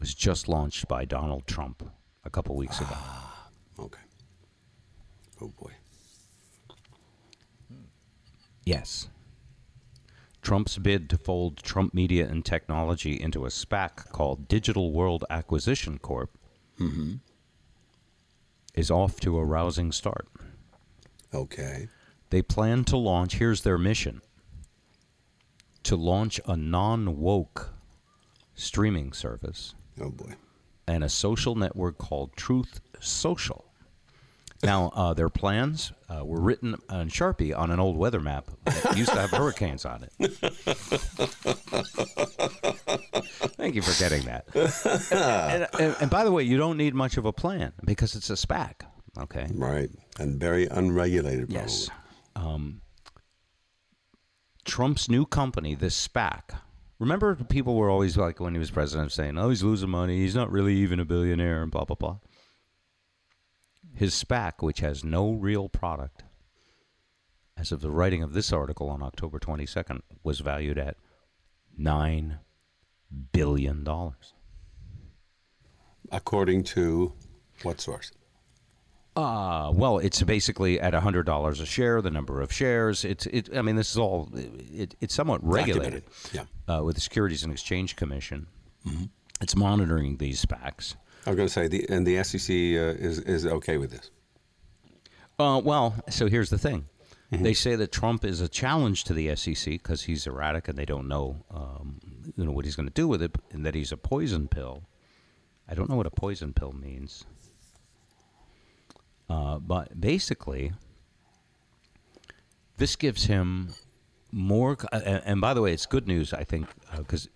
was just launched by Donald Trump a couple weeks ago. Ah, okay. Oh boy. Yes. Trump's bid to fold Trump Media and Technology into a SPAC called Digital World Acquisition Corp mm-hmm. is off to a rousing start. Okay. They plan to launch, here's their mission to launch a non woke streaming service Oh boy. and a social network called Truth Social Now, uh, their plans uh, were written on Sharpie on an old weather map that used to have hurricanes on it. Thank you for getting that. And, and- and by the way, you don't need much of a plan because it's a SPAC. Okay. Right. And very unregulated. Yes. Um, Trump's new company, this SPAC. Remember, people were always like when he was president saying, "Oh, he's losing money. He's not really even a billionaire," and blah blah blah. His SPAC, which has no real product, as of the writing of this article on October 22nd, was valued at nine billion dollars. According to what source? Uh, well, it's basically at hundred dollars a share. The number of shares. It's it. I mean, this is all. It, it's somewhat regulated. Yeah. Uh, with the Securities and Exchange Commission, it's monitoring these SPACs. I was going to say, the, and the SEC uh, is is okay with this. Uh, well, so here's the thing. They say that Trump is a challenge to the SEC because he's erratic and they don't know, um, you know, what he's going to do with it, and that he's a poison pill. I don't know what a poison pill means, uh, but basically, this gives him more. c- And, by the way, it's good news, I think, because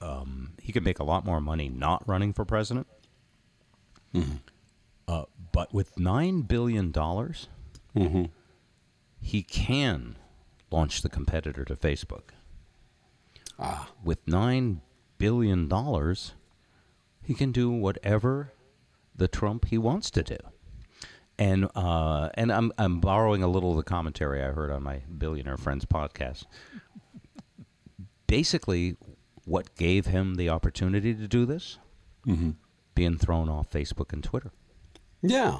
um, he could make a lot more money not running for president. Uh, but with nine billion dollars, he can launch the competitor to Facebook. Ah. With nine billion dollars, he can do whatever the Trump he wants to do. And uh, and I'm I'm borrowing a little of the commentary I heard on my billionaire friends podcast. Basically, what gave him the opportunity to do this? Being thrown off Facebook and Twitter. Yeah.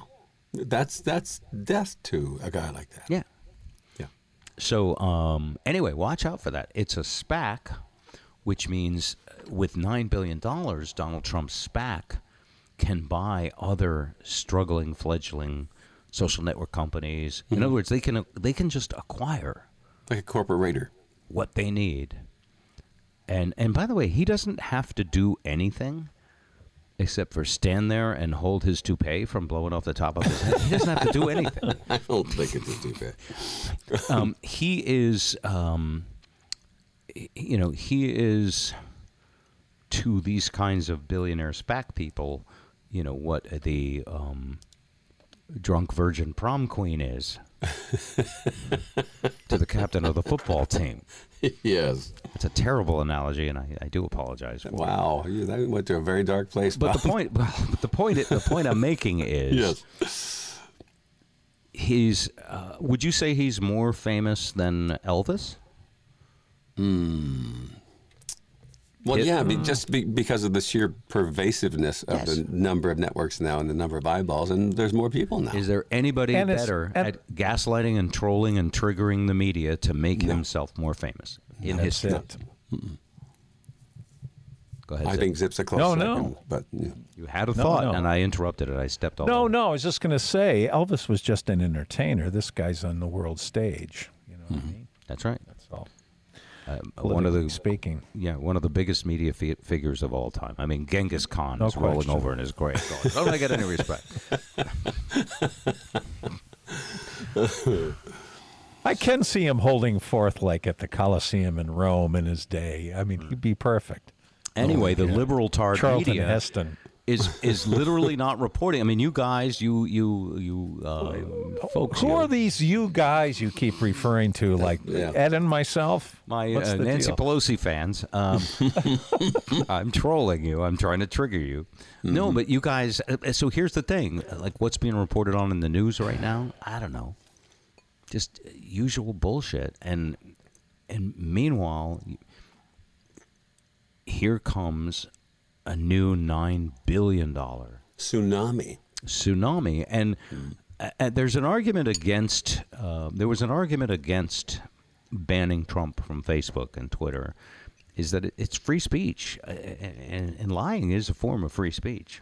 That's that's death to a guy like that. Yeah. Yeah. So um, anyway, watch out for that. It's a SPAC, which means uh, with nine billion dollars, Donald Trump's SPAC can buy other struggling, fledgling social network companies. In other words, they can they can just acquire Like a corporate raider. what they need. And and by the way, he doesn't have to do anything except for stand there and hold his toupee from blowing off the top of his head. He doesn't have to do anything. I don't think it's too bad. um, he is, um, you know, he is to these kinds of billionaire SPAC people, you know, what the um, drunk virgin prom queen is to the captain of the football team. yes. It's a terrible analogy, and I, I do apologize. For it. Wow. You, that went to a very dark place. But the point, but the point, the point I'm making is, Yes. he's. Uh, would you say he's more famous than Elvis? Well, Hit- yeah, be, just be, because of the sheer pervasiveness of Yes. the number of networks now and the number of eyeballs, and there's more people now. Is there anybody And better and- at gaslighting and trolling and triggering the media to make himself more famous in That's history? it. Go ahead. I Zip. think Zip's a close No, second, no. but yeah. you had a No, thought, no. and I interrupted it. I stepped all No, over. no, I was just going to say Elvis was just an entertainer. This guy's on the world stage. You know what I mm-hmm. mean? That's right. That's all. Uh, one of the speaking. yeah, one of the biggest media fi- figures of all time. I mean, Genghis Khan No is rolling over in his grave. Going, Don't I get any respect? I can see him holding forth like at the Colosseum in Rome in his day. I mean, he'd be perfect. Anyway, the liberal tard Charlton media Heston. is is literally not reporting. I mean, you guys, you you you uh, folks, Who you- are these you guys you keep referring to? Like Yeah. Ed and myself? my uh, Nancy deal? Pelosi fans. Um, I'm trolling you. I'm trying to trigger you. No, but you guys. uh, So here's the thing: like, what's being reported on in the news right now? I don't know. Just uh, usual bullshit. And and meanwhile, here comes a new nine billion dollar tsunami. tsunami and uh, uh, there's an argument against uh, there was an argument against banning Trump from Facebook and Twitter is that it's free speech. Uh, and, and lying is a form of free speech.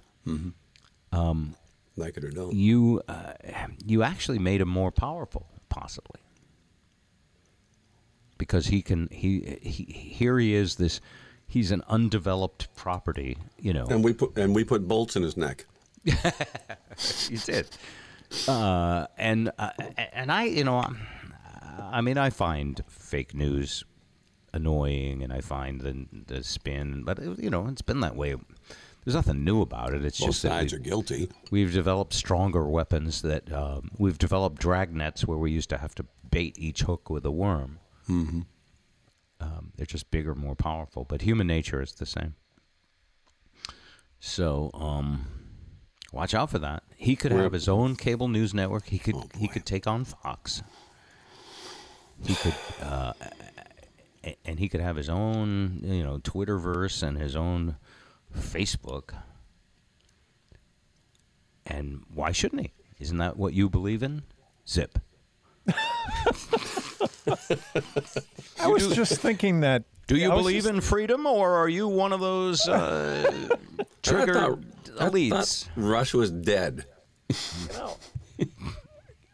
Like it or don't. you uh, you actually made him more powerful possibly. Because he can he, he here he is this he's an undeveloped property you know. And we put and we put bolts in his neck. you did Uh, and uh, and I, you know, I mean, I find fake news annoying, and I find the the spin, but you know, it's been that way. There's nothing new about it. It's Both just that sides we- are guilty. We've developed stronger weapons that um, we've developed drag nets where we used to have to bait each hook with a worm. Mm-hmm. Um, they're just bigger, more powerful, but human nature is the same. So, um, watch out for that. He could have his own cable news network. He could he could take on Fox. He could, uh, and he could have his own, you know, Twitterverse and his own Facebook. And why shouldn't he? Isn't that what you believe in? Zip. I was just thinking that. Do you I was believe just- in freedom, or are you one of those uh, I trigger thought- elites? thought Rush was dead.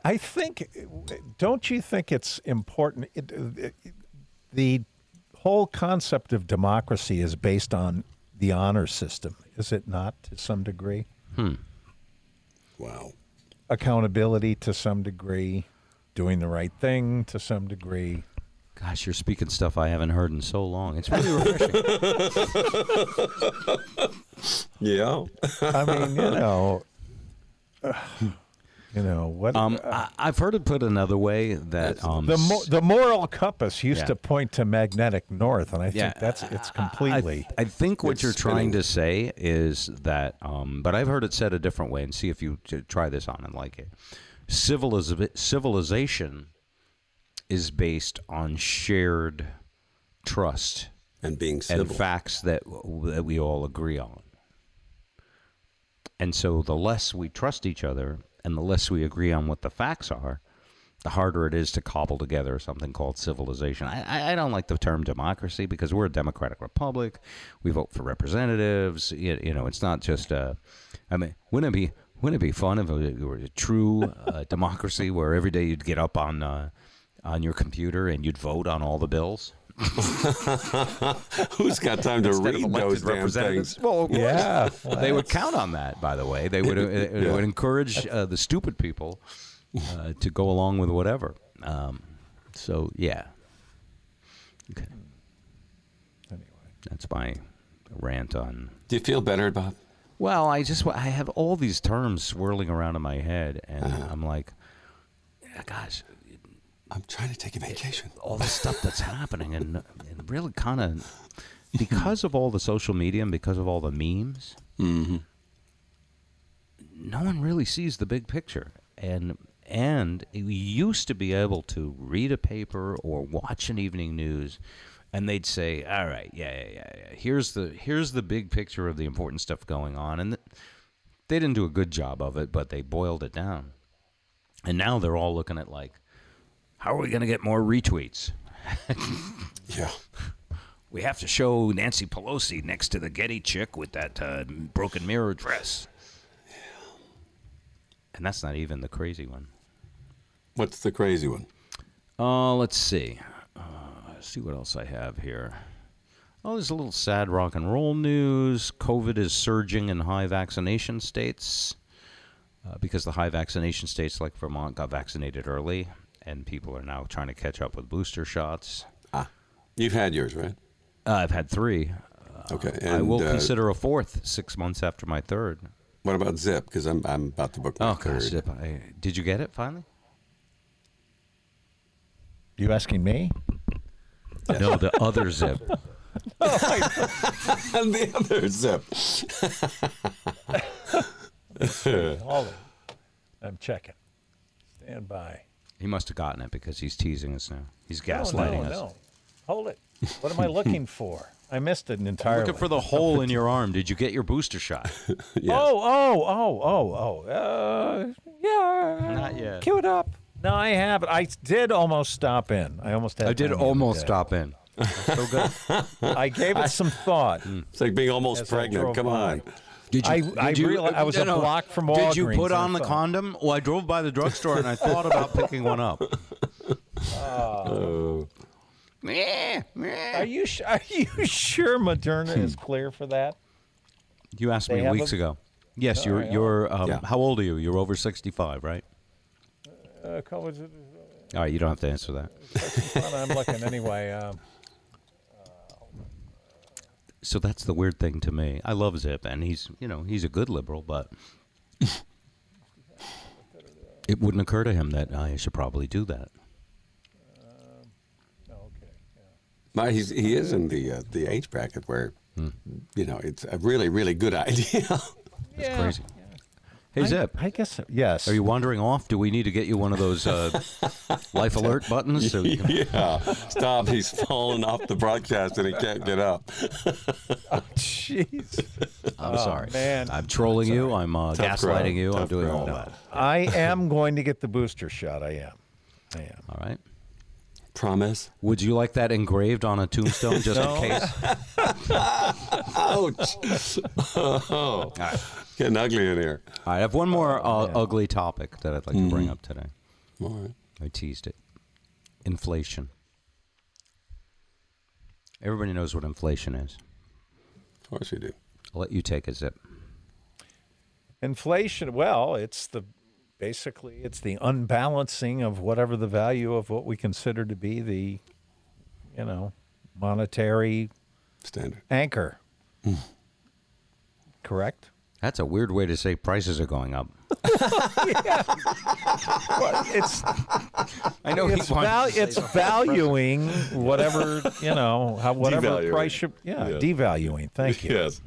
I think, don't you think it's important? It, it, the whole concept of democracy is based on the honor system, is it not, to some degree? Hmm. Wow. Accountability to some degree, doing the right thing to some degree. Gosh, you're speaking stuff I haven't heard in so long. It's really refreshing. Yeah. I mean, you know, you know what? um, I, I've heard it put another way that um, the mo- the moral compass used Yeah. to point to magnetic north, and I think Yeah, that's it's completely. I, think what you're trying to say is that, um, but I've heard it said a different way, and see if you t- try this on and like it. Civiliz- civilization is based on shared trust And being civil. and facts that that we all agree on. And so, the less we trust each other, and the less we agree on what the facts are, the harder it is to cobble together something called civilization. I, I- don't like the term democracy because we're a democratic republic. We vote for representatives. You, you know, it's not just a. I mean, wouldn't it be wouldn't it be fun if it were a true uh, democracy where every day you'd get up on uh, on your computer and you'd vote on all the bills? Who's got time to Instead read those damn things? Well, of course. yeah, they would count on that. By the way, they would it, it Yeah. would encourage uh, the stupid people uh, to go along with whatever. Um, so yeah, okay, anyway. that's my rant on. Do you feel better, Bob? Well, I just I have all these terms swirling around in my head, and Uh-huh. I'm like, yeah, gosh, I'm trying to take a vacation. all this stuff that's happening, and, and really kind of because of all the social media and because of all the memes, mm-hmm. no one really sees the big picture. And and we used to be able to read a paper or watch an evening news, and they'd say, "All right, yeah, yeah, yeah, yeah. Here's the here's the big picture of the important stuff going on," and th- they didn't do a good job of it, but they boiled it down. And now they're all looking at like, how are we going to get more retweets? Yeah. We have to show Nancy Pelosi next to the Getty chick with that uh, broken mirror dress. Yeah. And that's not even the crazy one. What's the crazy one? Uh, let's see. Uh, let's see what else I have here. Oh, there's a little sad rock and roll news. COVID is surging in high vaccination states uh, because the high vaccination states like Vermont got vaccinated early, and people are now trying to catch up with booster shots. Ah, you've had yours, right? Uh, I've had three. Okay. I And, will uh, consider a fourth six months after my third. What about Zip? Because I'm I'm about to book my Oh, third. gosh. Zip, I, did you get it finally? You asking me? No, the other Zip. and the other Zip. Hold it. I'm checking. Stand by. He must have gotten it because he's teasing us now. He's No, gaslighting no, us. no. Hold it. What am I looking for? I missed it entirely. Looking for the hole in your arm. Did you get your booster shot? Yes. Oh, oh, oh, oh, oh. Uh, yeah. Not yet. Cue it up. No, I haven't. I did almost stop in. I almost had. I did time the other almost stop in. So good. I gave it some thought. It's like being almost As pregnant. drove Come by. Did I- I reali- I was a block from Did you put on the thought- condom? Well, I drove by the drugstore and I thought about picking one up. Oh. Meh. Are you are you sure Moderna is clear for that? You asked They me weeks a- ago. Yes, you're you're. Um, Yeah. How old are you? You're over sixty-five, right? Uh, college, All right, you don't have to answer that. I'm looking anyway. Um, So that's the weird thing to me. I love Zip, and he's you know he's a good liberal, but it wouldn't occur to him that I should probably do that. My, he's, he is in the uh, the age bracket where, you know, it's a really really good idea. It's crazy. Hey Zip, I guess yes. are you wandering off? Do we need to get you one of those uh, life alert buttons? So can- yeah, stop! He's fallen off the broadcast and he can't get up. Jeez. I'm sorry, man. I'm trolling you. I'm uh, Tough crowd. gaslighting you. I'm Tough doing all crowd. that. I am going to get the booster shot. I am. I am. All right. Promise. Would you like that engraved on a tombstone just in case? Ouch! oh, getting ugly in here. All right, I have one more uh, ugly topic that I'd like to bring up today. All right. I teased it. Inflation. Everybody knows what inflation is. Of course you do. I'll let you take a zip. Inflation. Well, it's the basically it's the unbalancing of whatever the value of what we consider to be the, you know, monetary Standard. anchor. Correct. That's a weird way to say prices are going up. Well, it's I know it's, val- it's valuing whatever you know how whatever Devaluing. price should yeah, Yeah. devaluing. Thank you. Yes.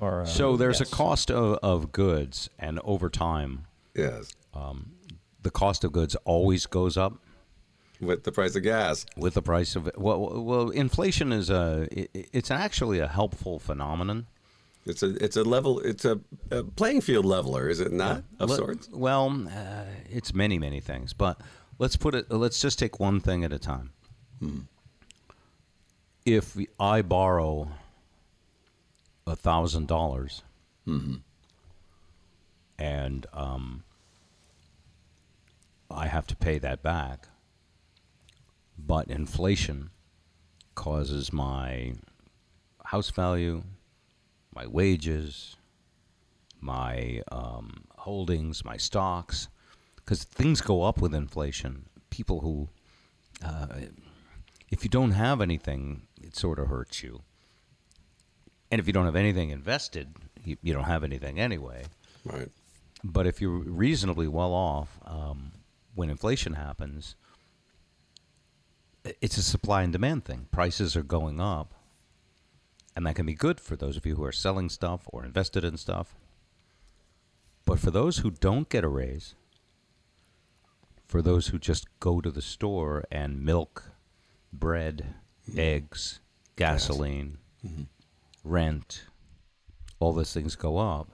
Or, uh, So there's yes. a cost of, of goods, and over time, Yes. The cost of goods always goes up With the price of gas. with the price of well, well, inflation is a it, it's actually a helpful phenomenon. It's a it's a level it's a, a playing field leveler, is it not? Of Let- sorts. Well, uh, it's many many things, but let's put it. Let's just take one thing at a time. If I borrow a thousand dollars, and um, I have to pay that back, but inflation causes my house value, my wages, my um, holdings, my stocks, because things go up with inflation. People who, uh, if you don't have anything, it sort of hurts you. And if you don't have anything invested, you, you don't have anything anyway. Right. But if you're reasonably well off, um, when inflation happens, it's a supply and demand thing. Prices are going up, and that can be good for those of you who are selling stuff or invested in stuff. But for those who don't get a raise, for those who just go to the store and milk, bread, eggs, gasoline, rent, all those things go up,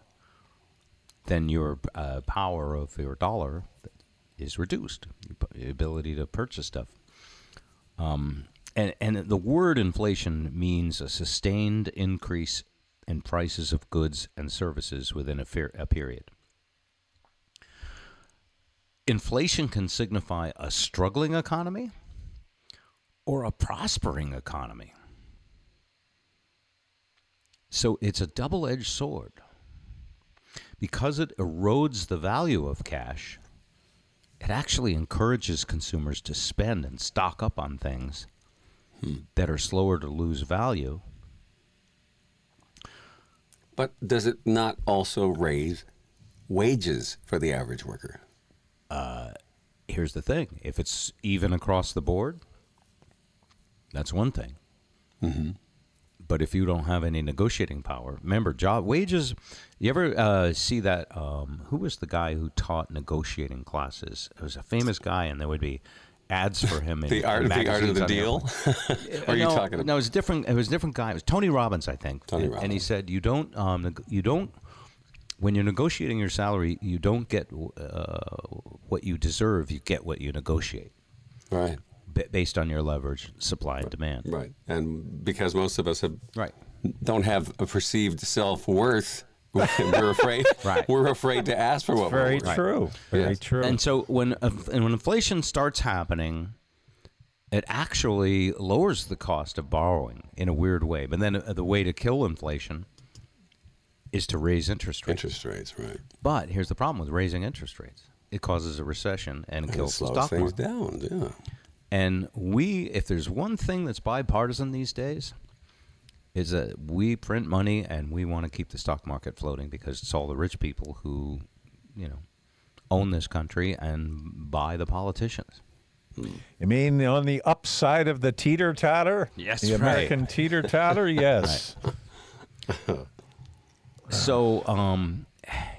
then your uh, power of your dollar is reduced. Your ability to purchase stuff. Um, and, and the word inflation means a sustained increase in prices of goods and services within a, fair, a period. Inflation can signify a struggling economy or a prospering economy. So it's a double edged sword. Because it erodes the value of cash, it actually encourages consumers to spend and stock up on things hmm. that are slower to lose value. But does it not also raise wages for the average worker? Uh, here's the thing if it's even across the board, that's one thing. Mm-hmm. But if you don't have any negotiating power, remember, job wages. You ever uh, see that? Um, who was the guy who taught negotiating classes? It was a famous guy, and there would be ads for him. In, The art, the art of the deal. Or are you no, talking about? No, it was a different. It was a different guy. It was Tony Robbins, I think. Tony and, and he said, "You don't, um, you don't, when you're negotiating your salary, you don't get uh, what you deserve. You get what you negotiate, Right, based on your leverage, supply and demand. right. And because most of us have Right. don't have a perceived self worth, we're afraid. Right. We're afraid to ask for what very we're worth. true. Very Yes. true. And so when uh, and when inflation starts happening, it actually lowers the cost of borrowing in a weird way. But then uh, the way to kill inflation is to raise interest rates. Interest rates, right? But here's the problem with raising interest rates: it causes a recession and it And it kills the stock things market. down. Yeah. And we, if there's one thing that's bipartisan these days, is that we print money and we want to keep the stock market floating because it's all the rich people who, you know, own this country and buy the politicians. You mean on the upside of the teeter totter? Yes, The right. American teeter totter? Yes. So um,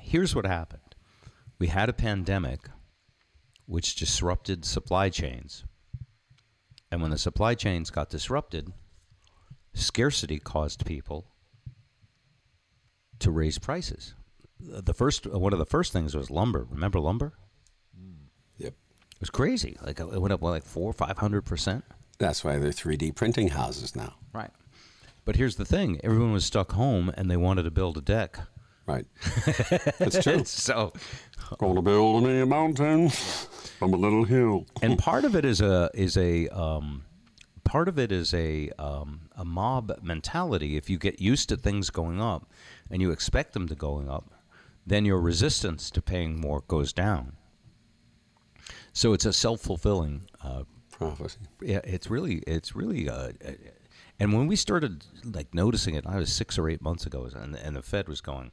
here's what happened: we had a pandemic, which disrupted supply chains, and when the supply chains got disrupted, scarcity caused people to raise prices. The first, one of the first things was lumber. Remember lumber? Mm. Yep. It was crazy. Like it went up like four, five hundred percent. That's why they're 3D printing houses now. Right. But here's the thing: everyone was stuck home, and they wanted to build a deck. Right. That's true. so Gonna build me a mountain from a little hill. and part of it is a is a um, part of it is a um, a mob mentality. If you get used to things going up, and you expect them to going up, then your resistance to paying more goes down. So it's a self fulfilling. Uh, Prophecy. yeah, it's really it's really. Uh, uh, and when we started like noticing it, I was six or eight months ago, and and the Fed was going,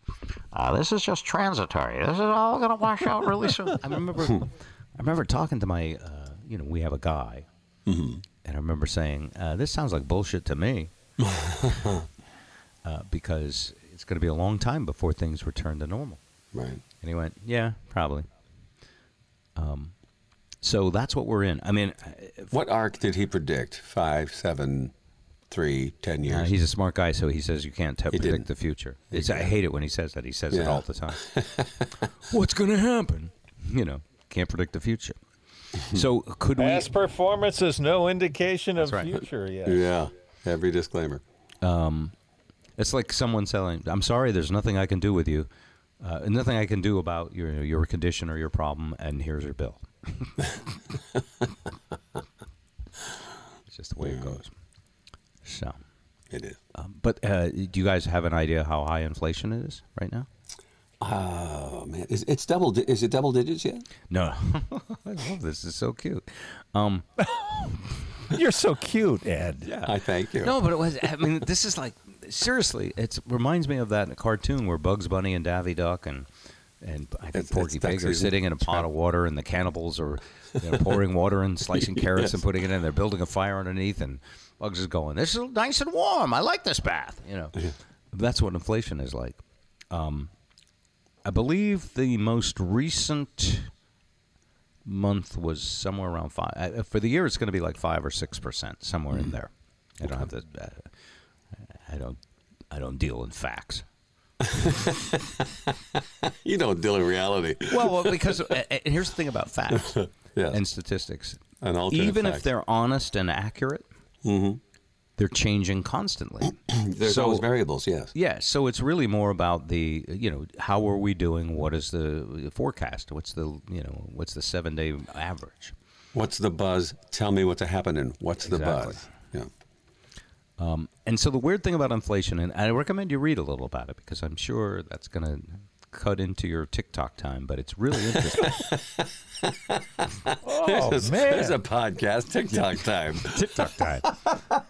uh, "This is just transitory. This is all going to wash out really soon." I remember, I remember talking to my, uh, you know, we have a guy, and I remember saying, uh, "This sounds like bullshit to me," uh, because it's going to be a long time before things return to normal. Right. And he went, "Yeah, probably." Um, so that's what we're in. I mean, uh, What arc did he predict? Five, seven, three, ten years? Uh, he's a smart guy, so he says you can't te- predict didn't. the future. It's, I hate it when he says that. He says it all the time. What's going to happen? You know, can't predict the future. So could we? Past performance is no indication of right. future yet. yeah. Every disclaimer. It's like someone selling. I'm sorry, there's nothing I can do with you. Uh, nothing I can do about your your condition or your problem, and here's your bill. it's just the way it goes. So, It is. um, but uh, do you guys have an idea how high inflation is right now? Oh man, is it's double? di- Is it double digits yet? No, I love this. It's so cute. Um, You're so cute, Ed. I thank you. no, but it was. I mean, this is like seriously. It reminds me of that in a cartoon where Bugs Bunny and Daffy Duck and and I think It's- Porky it's Pig are sitting in a pot of water, and the cannibals are you know, pouring water and slicing carrots and putting it in. They're building a fire underneath, and Bugs is going, "This is nice and warm. I like this bath." You know, that's what inflation is like. Um, I believe the most recent month was somewhere around five. Uh, for the year, it's going to be like five or six percent, somewhere in there. I don't have the. Uh, I don't. I don't deal in facts. You don't deal in reality. Well, well because uh, here's the thing about facts Yes. and statistics. An alternate Even if they're honest and accurate, Mm-hmm. they're changing constantly. There's so- always variables. Yes. Yeah, so it's really more about the you know how are we doing? What is the forecast? What's the you know what's the seven day average? What's the buzz? Tell me what's happening. What's the buzz? Yeah. Um, and so the weird thing about inflation, and I recommend you read a little about it because I'm sure that's going to cut into your TikTok time, but it's really interesting. Oh, There's, man. there's a podcast TikTok time. TikTok time.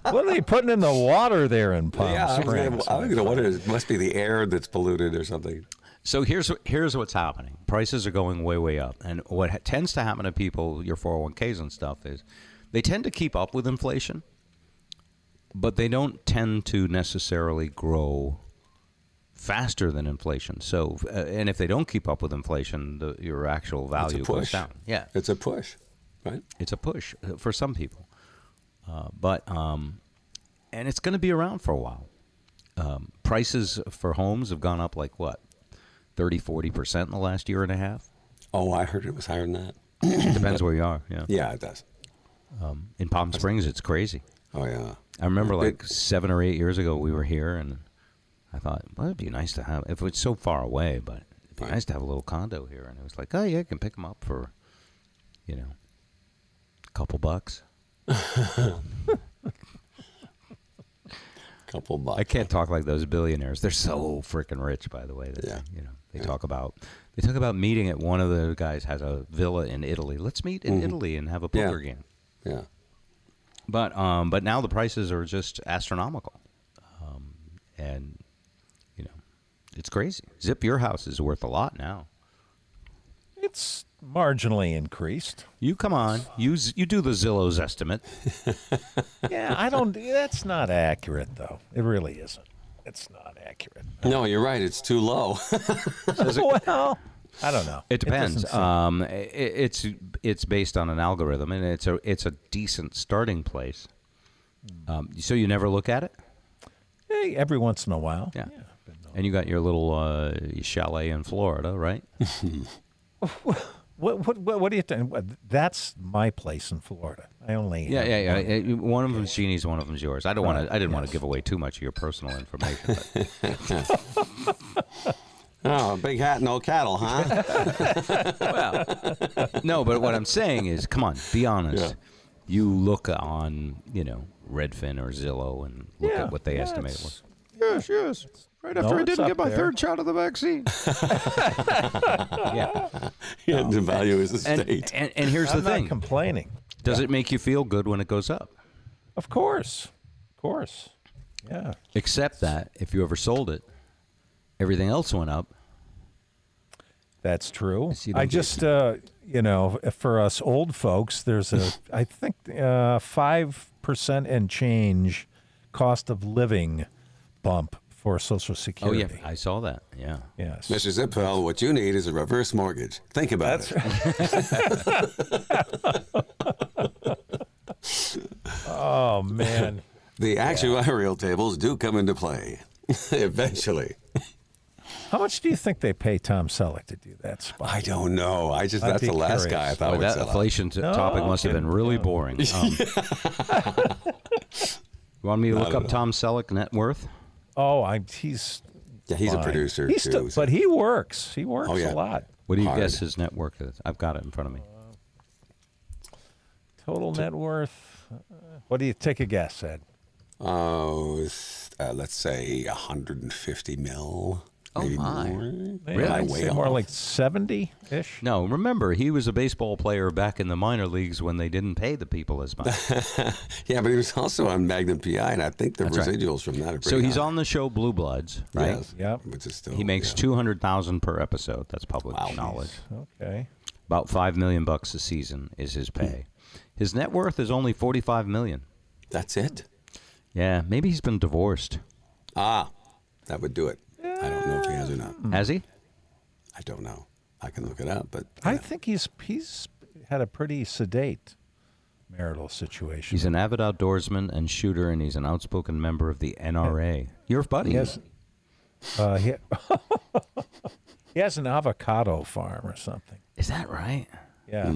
What are they putting in the water there in Palm yeah, I was Springs? I was gonna wonder. It must be the air that's polluted or something. So here's here's what's happening. Prices are going way way up, and what ha- tends to happen to people, your 401ks and stuff, is they tend to keep up with inflation, but they don't tend to necessarily grow faster than inflation. So, uh, and if they don't keep up with inflation, the, your actual value goes down. Yeah, It's a push, right? it's a push uh, for some people, uh, but um, and it's going to be around for a while. Um, prices for homes have gone up like what 30 40 percent in the last year and a half Oh, I heard it was higher than that. it depends where you are yeah Yeah, it does. in palm springs it's crazy Oh yeah. i remember It- like seven or eight years ago we were here and i thought well it'd be nice to have if it's so far away but it'd be Right. nice to have a little condo here and it was like oh yeah i can pick them up for you know a couple bucks couple bucks. I can't talk like those billionaires. They're so freaking rich, by the way. That Yeah. You know, they talk about they talk about meeting at one of the guys has a villa in Italy. Let's meet in Italy and have a Mm-hmm. Yeah. poker game. Yeah. But um, but now the prices are just astronomical, um, and it's crazy. Zip, your house is worth a lot now. It's marginally increased. You come on, you z- you do the Zillow's estimate. Yeah, I don't. That's not accurate, though. It really isn't. It's not accurate. No, you're right. It's too low. well, I don't know. It depends. doesn't um, i it's it's based on an algorithm, and it's a it's a decent starting place. Um, so you never look at it, hey, every once in a while. yeah. And you got your little uh, chalet in Florida, right? What, what, what, what do you think? That's my place in Florida. I only. Yeah, yeah, yeah. one. One of them's Jeannie's, one of them's yours. I don't want to. I didn't want to give away too much of your personal information. But oh, big hat, and no cattle, huh? well, no. But what I'm saying is, come on, be honest. Yeah. You look on, you know, Redfin or Zillow, and look Yeah, at what they yeah, estimate it was. Yes, yes. Right No, after I didn't get my there. third shot of the vaccine. yeah. he had to value his And, estate. and, and here's I'm the not thing. complaining. Does it make you feel good when it goes up? Of course, of course. Yeah. Except that if you ever sold it, everything else went up. That's true. Yes, I just, uh, you know, for us old folks, there's a, I think, uh, five percent and change cost of living bump for Social Security. Oh yeah, I saw that. Yeah. Yes. Mr. Zippel, what you need is a reverse mortgage. Think about That's it. Oh man. The actuarial tables do come into play eventually. How much do you think they pay Tom Selleck to do that spot? I don't know. I just I'd that's the last curious. guy I thought Boy, would that sell out. inflation t- No, topic must have been really No. boring. Um, you want me to look up all. Tom Selleck net worth? Oh, I he's Yeah, he's a producer He's too. still, so- but he works. He works Oh, yeah. a lot. What do you Hard. guess his net worth is? I've got it in front of me. Total net worth. uh, What do you take a guess, Ed? Oh, uh, let's say 150 mil. Oh, maybe my. more. Maybe Am I I'd say more off? like seventy ish. No, remember he was a baseball player back in the minor leagues when they didn't pay the people as much. Yeah, but he was also on Magnum PI, and I think the That's right. residuals from that are so he's high. on the show Blue Bloods, right? Yes. Yep. Which is still He makes yeah. two hundred thousand per episode. That's public Wow. knowledge. Okay. About five million bucks a season is his pay. His net worth is only forty-five million. That's it. Yeah, maybe he's been divorced. Ah, that would do it. I don't know if he has or not. Has he? I don't know. I can look it up, but I think he's he's had a pretty sedate marital situation. He's an avid outdoorsman and shooter, and he's an outspoken member of the NRA. Your buddy. Yes. uh, he, he has an avocado farm or something. Is that right? Yeah.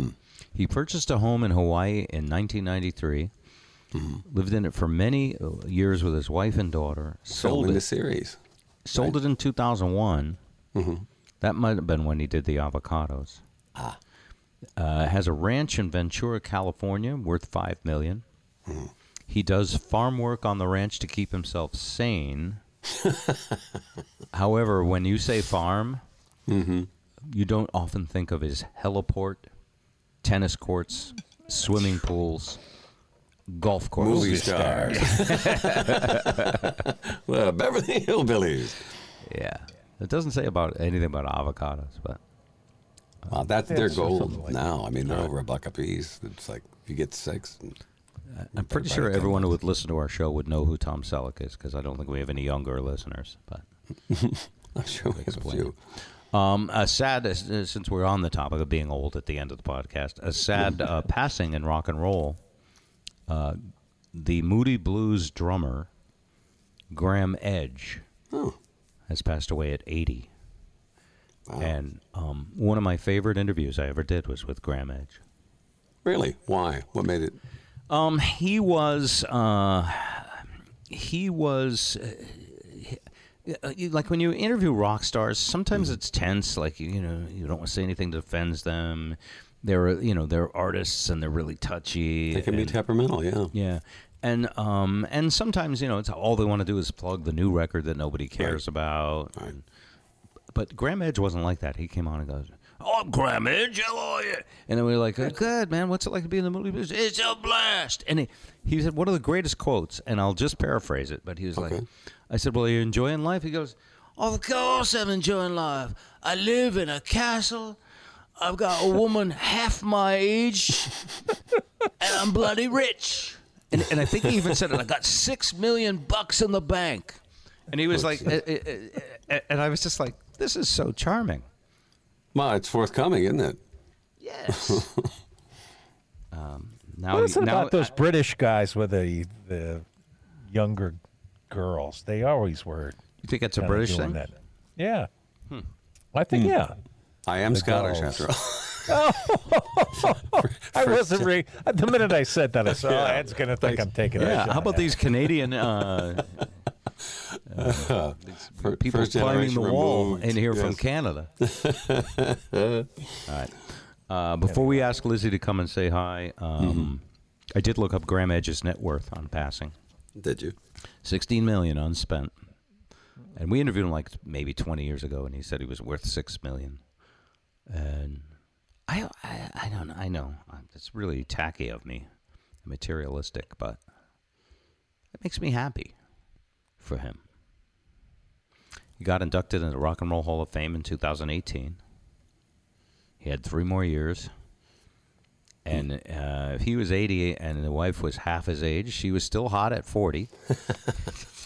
He purchased a home in Hawaii in 1993. Lived in it for many uh, years with his wife and daughter. Sold film in the series. Sold it in 2001. That might have been when he did the avocados. Ah. Uh, has a ranch in Ventura, California, worth five million. He does farm work on the ranch to keep himself sane. However, when you say farm, you don't often think of his heliport, tennis courts, swimming pools, golf courses. Movie stars. well, Beverly Hillbillies. Yeah. It doesn't say about anything about avocados, but Wow, that's Yeah, their so goal like now. I mean, they're over a buck a piece. It's like you get six. I'm pretty sure ten everyone who would listen to our show would know who Tom Selleck is because I don't think we have any younger listeners. But I'm sure we have a few. um, a sad, uh, since we're on the topic of being old at the end of the podcast, a sad uh, passing in rock and roll. Uh, the Moody Blues drummer Graeme Edge Oh, has passed away at 80. wow. And um, one of my favorite interviews I ever did was with Graeme Edge. really? Why? What made it? Um, he was, uh, he was, uh, uh, like when you interview rock stars, sometimes it's tense. Like you, you know, you don't want to say anything that offends them. They're, you know, they're artists and they're really touchy. They can be temperamental, yeah. yeah, and um, and sometimes you know it's all they want to do is plug the new record that nobody cares about. And- but Graeme Edge wasn't like that. He came on and goes, "Oh, I'm Graeme Edge, how are you?" And then we were like, "Good man, what's it like to be in the movie business?" It's a blast. And he, he said one of the greatest quotes, and I'll just paraphrase it, but he was like, "I said, well, are you enjoying life?" He goes, "Of course, I'm enjoying life. I live in a castle." I've got a woman half my age, and I'm bloody rich. And, and I think he even said it. I got six million bucks in the bank, and he was like, eh, eh, eh, and I was just like, this is so charming. Well, it's forthcoming, isn't it? Yes. um, now, What is it now about those British guys with the the younger girls? They always were. you think it's a British thing? Hmm. That. Yeah. I think yeah. I am Scottish after all. I wasn't re- the minute I said that I said, Yeah. "Oh, Ed's gonna think I'm taking Yeah. a shot How about at these Canadian uh, uh, these people first climbing the wall removed, in here from. Canada? All right. Uh, before we ask Lizzie to come and say hi, um, I did look up Graeme Edge's net worth on passing. Did you? 16 million unspent. And we interviewed him like maybe 20 years ago, and he said he was worth 6 million. And I, I, I don't know. I know. Uh, It's really tacky of me, materialistic, but it makes me happy for him. He got inducted into the Rock and Roll Hall of Fame in 2018. He had three more years. And uh, if he was 80 and the wife was half his age, she was still hot at 40.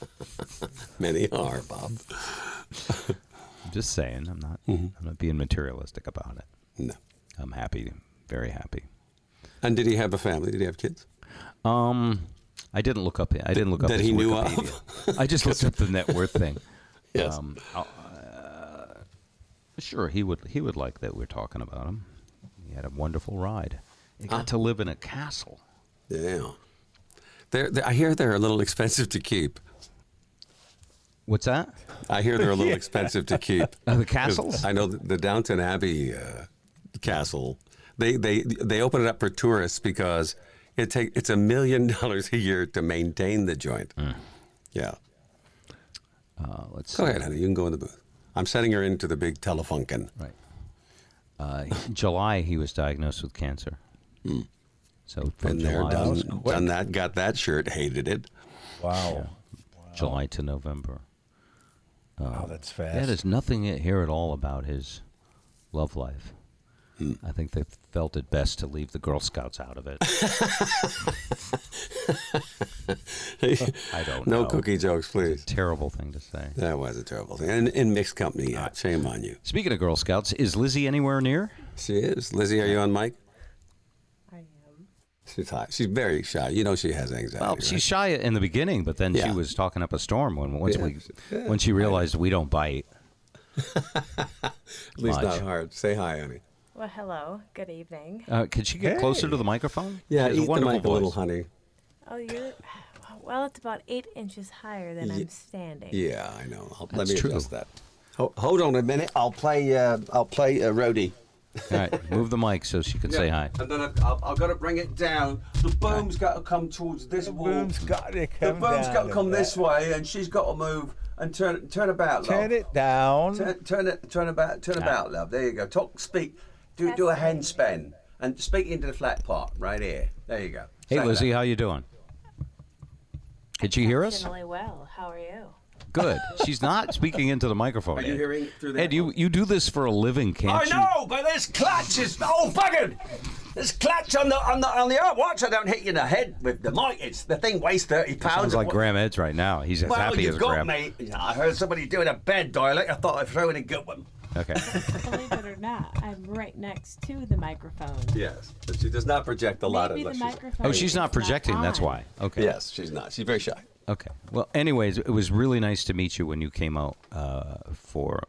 Many are, Bob. I'm just saying. I'm not. I'm not being materialistic about it. No. I'm happy. Very happy. And did he have a family? Did he have kids? Um, I didn't look up. I didn't look up That he knew Wikipedia. I just looked up the net worth thing. Yes. Um, uh, sure, he would. He would like that we're talking about him. He had a wonderful ride. He got to live in a castle. Yeah. They're, they I hear they're a little expensive to keep. What's that? I hear they're a little expensive to keep. Uh, the castles? I know the, the Downton Abbey uh, castle. They they they open it up for tourists because it take it's a million dollars a year to maintain the joint. Yeah. Uh, let's Go see. ahead, honey. You can go in the booth. I'm sending her into the big telefunken. Right. Uh, July, he was diagnosed with cancer. So from And they're July, done, done that, got that shirt, hated it. Wow. July to November. Wow, that's fast. Yeah, there's nothing here at all about his love life. Hmm. I think they felt it best to leave the Girl Scouts out of it. I don't no know. cookie jokes, please. Terrible thing to say. That was a terrible thing. And in mixed company, yeah, shame on you. Speaking of Girl Scouts, is Lizzie anywhere near? She is. Lizzie, are you on mic? I am. She's hot. She's very shy. You know she has anxiety. Well, right? she's shy in the beginning, but then she was talking up a storm when once Yeah. we Yeah. when she realized we don't bite. At least not hard. Say hi, honey. Well, hello. Good evening. Uh, could she get closer to the microphone? Yeah, She has eat the wonderful mic a little, voice. honey. Oh, you're. Well, it's about eight inches higher than I'm standing. Yeah, I know. I'll, let That's me true. adjust that. Ho- hold on a minute. I'll play. Uh, I'll play uh, Rhodey. All right, move the mic so she can say hi. And then I've, I've, I've got to bring it down. The boom's got to come towards this wall. The boom's got to the come boom's down got to to come that. this way, and she's got to move and turn turn about. Love. Turn it down. Turn, turn it. Turn about. Turn about, love. There you go. Talk. Speak. Do do a hand spin and speak into the flat part right here. There you go. Hey, Say Lizzie, that. how you doing? Did she hear us? Exceptionally well. How are you? Good. She's not speaking into the microphone. Are you Ed. hearing through that Ed, you, you do this for a living, can't I you? know, but this clutch is oh buggered. This clutch on the on the on the arm. Watch, I don't hit you in the head with the mic. It's the thing weighs thirty pounds. Sounds like Graeme Ed's right now. He's as Well, happy you as got Graeme. me. I heard somebody doing a bed dialect. I thought I'd throw in a good one. Okay. Believe it or not, I'm right next to the microphone. Yes, but she does not project a lot Maybe the microphone. Oh, she's not is projecting. That's why. Okay. Yes, she's not. She's very shy. Okay. Well, anyways, it was really nice to meet you when you came out uh, for.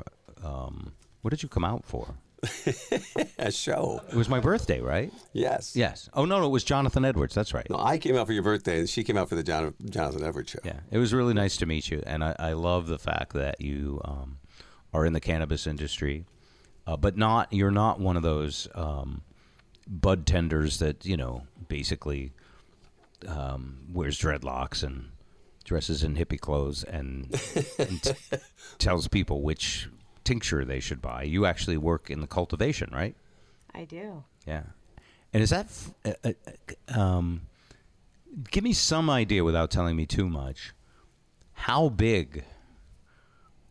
Um, what did you come out for? A show. It was my birthday, right? Yes. Yes. Oh no, no, it was Jonathan Edwards. That's right. No, I came out for your birthday, and she came out for the John, Jonathan Edwards show. Yeah, it was really nice to meet you, and I, I love the fact that you um, are in the cannabis industry, uh, but not you're not one of those um, bud tenders that you know basically um, wears dreadlocks and dresses in hippie clothes and, and t- tells people which tincture they should buy. You actually work in the cultivation, right? I do. Yeah. And is that, f- uh, uh, um, give me some idea without telling me too much. How big?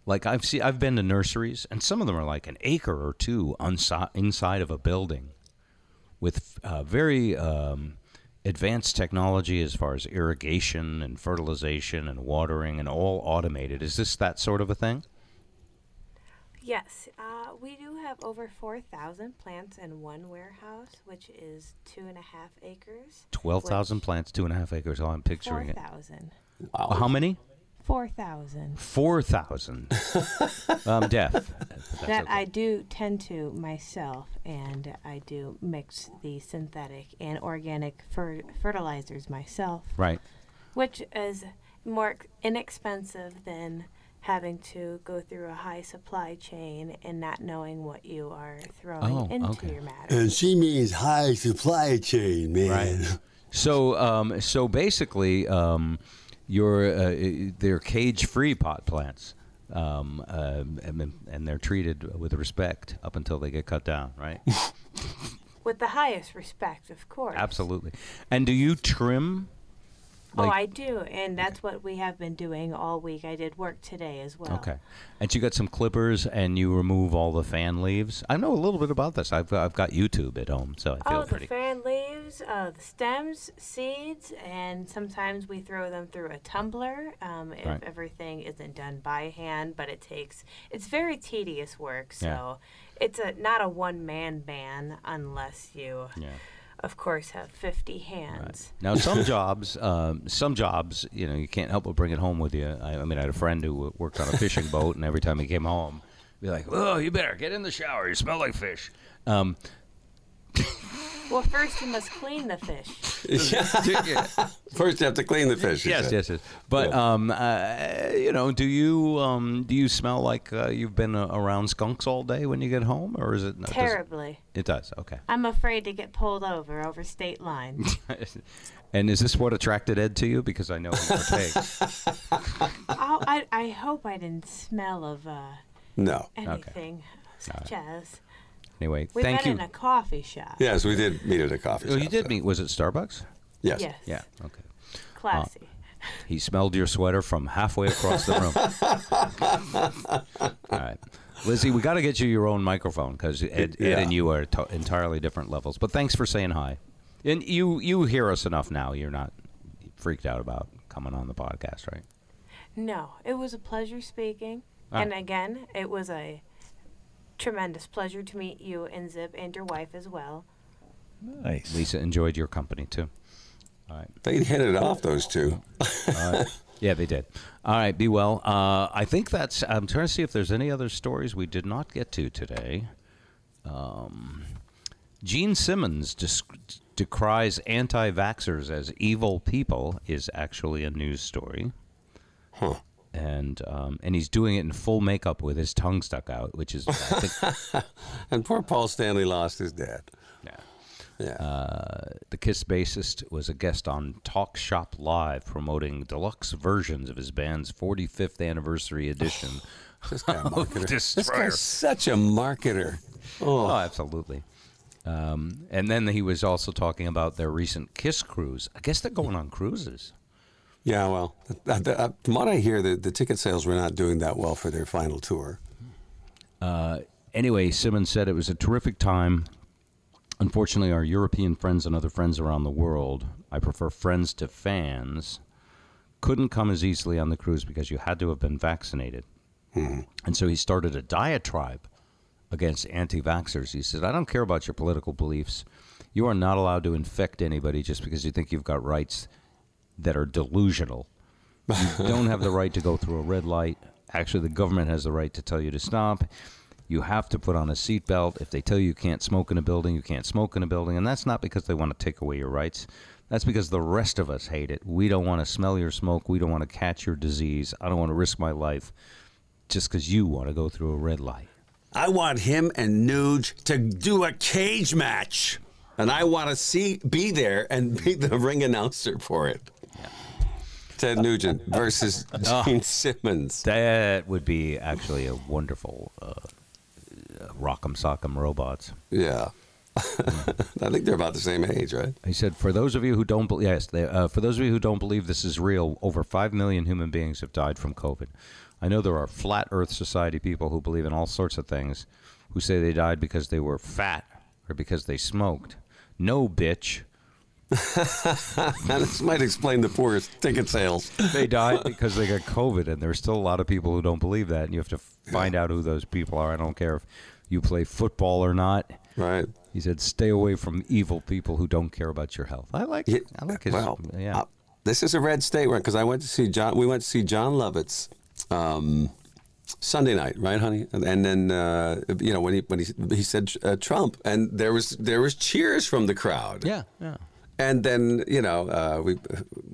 Like I've seen, I've been to nurseries, and some of them are like an acre or two unsi- inside of a building, with uh, very um, advanced technology as far as irrigation and fertilization and watering, and all automated. Is this that sort of a thing? Yes, uh, we do have over 4,000 plants in one warehouse, which is two and a half acres. Twelve thousand plants, two and a half acres. Oh, I'm picturing it. 4,000. Wow. How many? 4,000. Four thousand. I'm deaf. That's That okay. I do tend to myself, and I do mix the synthetic and organic fer- fertilizers myself, Right. which is more inexpensive than having to go through a high supply chain and not knowing what you are throwing Oh, into okay. your matter. And she means high supply chain, man. Right. So, um, so basically, um, you're uh, they're cage-free pot plants, um, um, and, and they're treated with respect up until they get cut down, right? With the highest respect, of course. Absolutely. And do you trim? oh, I do, and that's what we have been doing all week. I did work today as well. Okay. And you got some clippers, and you remove all the fan leaves. I know a little bit about this. I've I've got YouTube at home, so I feel Oh, pretty. the fan leaves, uh, the stems, seeds, and sometimes we throw them through a tumbler um, if Right. everything isn't done by hand. But it takes it's very tedious work, so Yeah. it's a not a one man band unless you, Yeah. of course, have fifty hands. Now, some jobs, um, some jobs, you know, you can't help but bring it home with you. I, I mean, I had a friend who worked on a fishing boat, and every time he came home, be like, "Oh, you better get in the shower. You smell like fish." Um, Well, first you must clean the fish. First, you have to clean the fish. yes, yes, yes. But um, uh, you know, do you um, do you smell like uh, you've been uh, around skunks all day when you get home, or is it does it- Terribly. It does. Okay. I'm afraid to get pulled over over state line. and is this what attracted Ed to you? Because I know he partakes. oh, I, I hope I didn't smell of uh, No. anything such as. Anyway, We thank met you. in a coffee shop. Yes, we did meet at a coffee Oh, shop. you did so- meet. Was it Starbucks? Yes. Yes. Yeah. Okay. Classy. He smelled your sweater from halfway across the room. All right. Lizzie, we got to get you your own microphone because Ed, Ed Yeah. and you are to- entirely different levels. But thanks for saying hi. And you you hear us enough now. You're not freaked out about coming on the podcast, right? No, it was a pleasure speaking. Ah. And again, it was a tremendous pleasure to meet you and Zip and your wife as well. Nice. Lisa enjoyed your company too. All right. They hit it off, those two. Yeah, they did. All right, be well. Uh, I think that's. I'm trying to see if there's any other stories we did not get to today. Um, Gene Simmons desc- decries anti-vaxxers as evil people is actually a news story. Huh. And um, and he's doing it in full makeup with his tongue stuck out, which is think, And poor Paul Stanley lost his dad. yeah. Yeah. Uh, the Kiss bassist was a guest on Talk Shop Live promoting deluxe versions of his band's 45th anniversary edition. this guy this guy's such a marketer. Oh, absolutely. Um, and then he was also talking about their recent Kiss cruise. I guess they're going on cruises. Yeah, well, uh, uh, uh, from what I hear, the, the ticket sales were not doing that well for their final tour. Anyway, Simmons said it was a terrific time. Unfortunately, our European friends and other friends around the world, I prefer friends to fans, couldn't come as easily on the cruise because you had to have been vaccinated. And so he started a diatribe against anti vaxxers. He said, I don't care about your political beliefs. You are not allowed to infect anybody just because you think you've got rights that are delusional. You don't have the right to go through a red light. Actually, the government has the right to tell you to stop. You have to put on a seatbelt. If they tell you you can't smoke in a building, you can't smoke in a building. And that's not because they want to take away your rights. That's because the rest of us hate it. We don't want to smell your smoke. We don't want to catch your disease. I don't want to risk my life just because you want to go through a red light. I want him and Nuge to do a cage match. and I want to see be there and be the ring announcer for it. Ted Nugent versus Gene Simmons. That would be actually a wonderful uh, uh, Rock'em Sock'em Robots. Yeah. I think they're about the same age, right? He said, "For those of you who don't, believe, yes, they, uh, for those of you who don't believe this is real, over five million human beings have died from COVID. I know there are flat Earth Society people who believe in all sorts of things, who say they died because they were fat or because they smoked. No, bitch, this might explain the poor ticket sales. they died because they got COVID, and there's still a lot of people who don't believe that, and you have to find out who those people are. I don't care if you play football or not." Right. He said, "Stay away from evil people who don't care about your health." I like, Yeah, I like his, well, yeah. uh, this is a red state one because I went to see Jon. We went to see Jon Lovitz um, Sunday night, right, honey? And, and then uh, you know when he when he he said uh, Trump, and there was there was cheers from the crowd. yeah, yeah. And then you know uh, we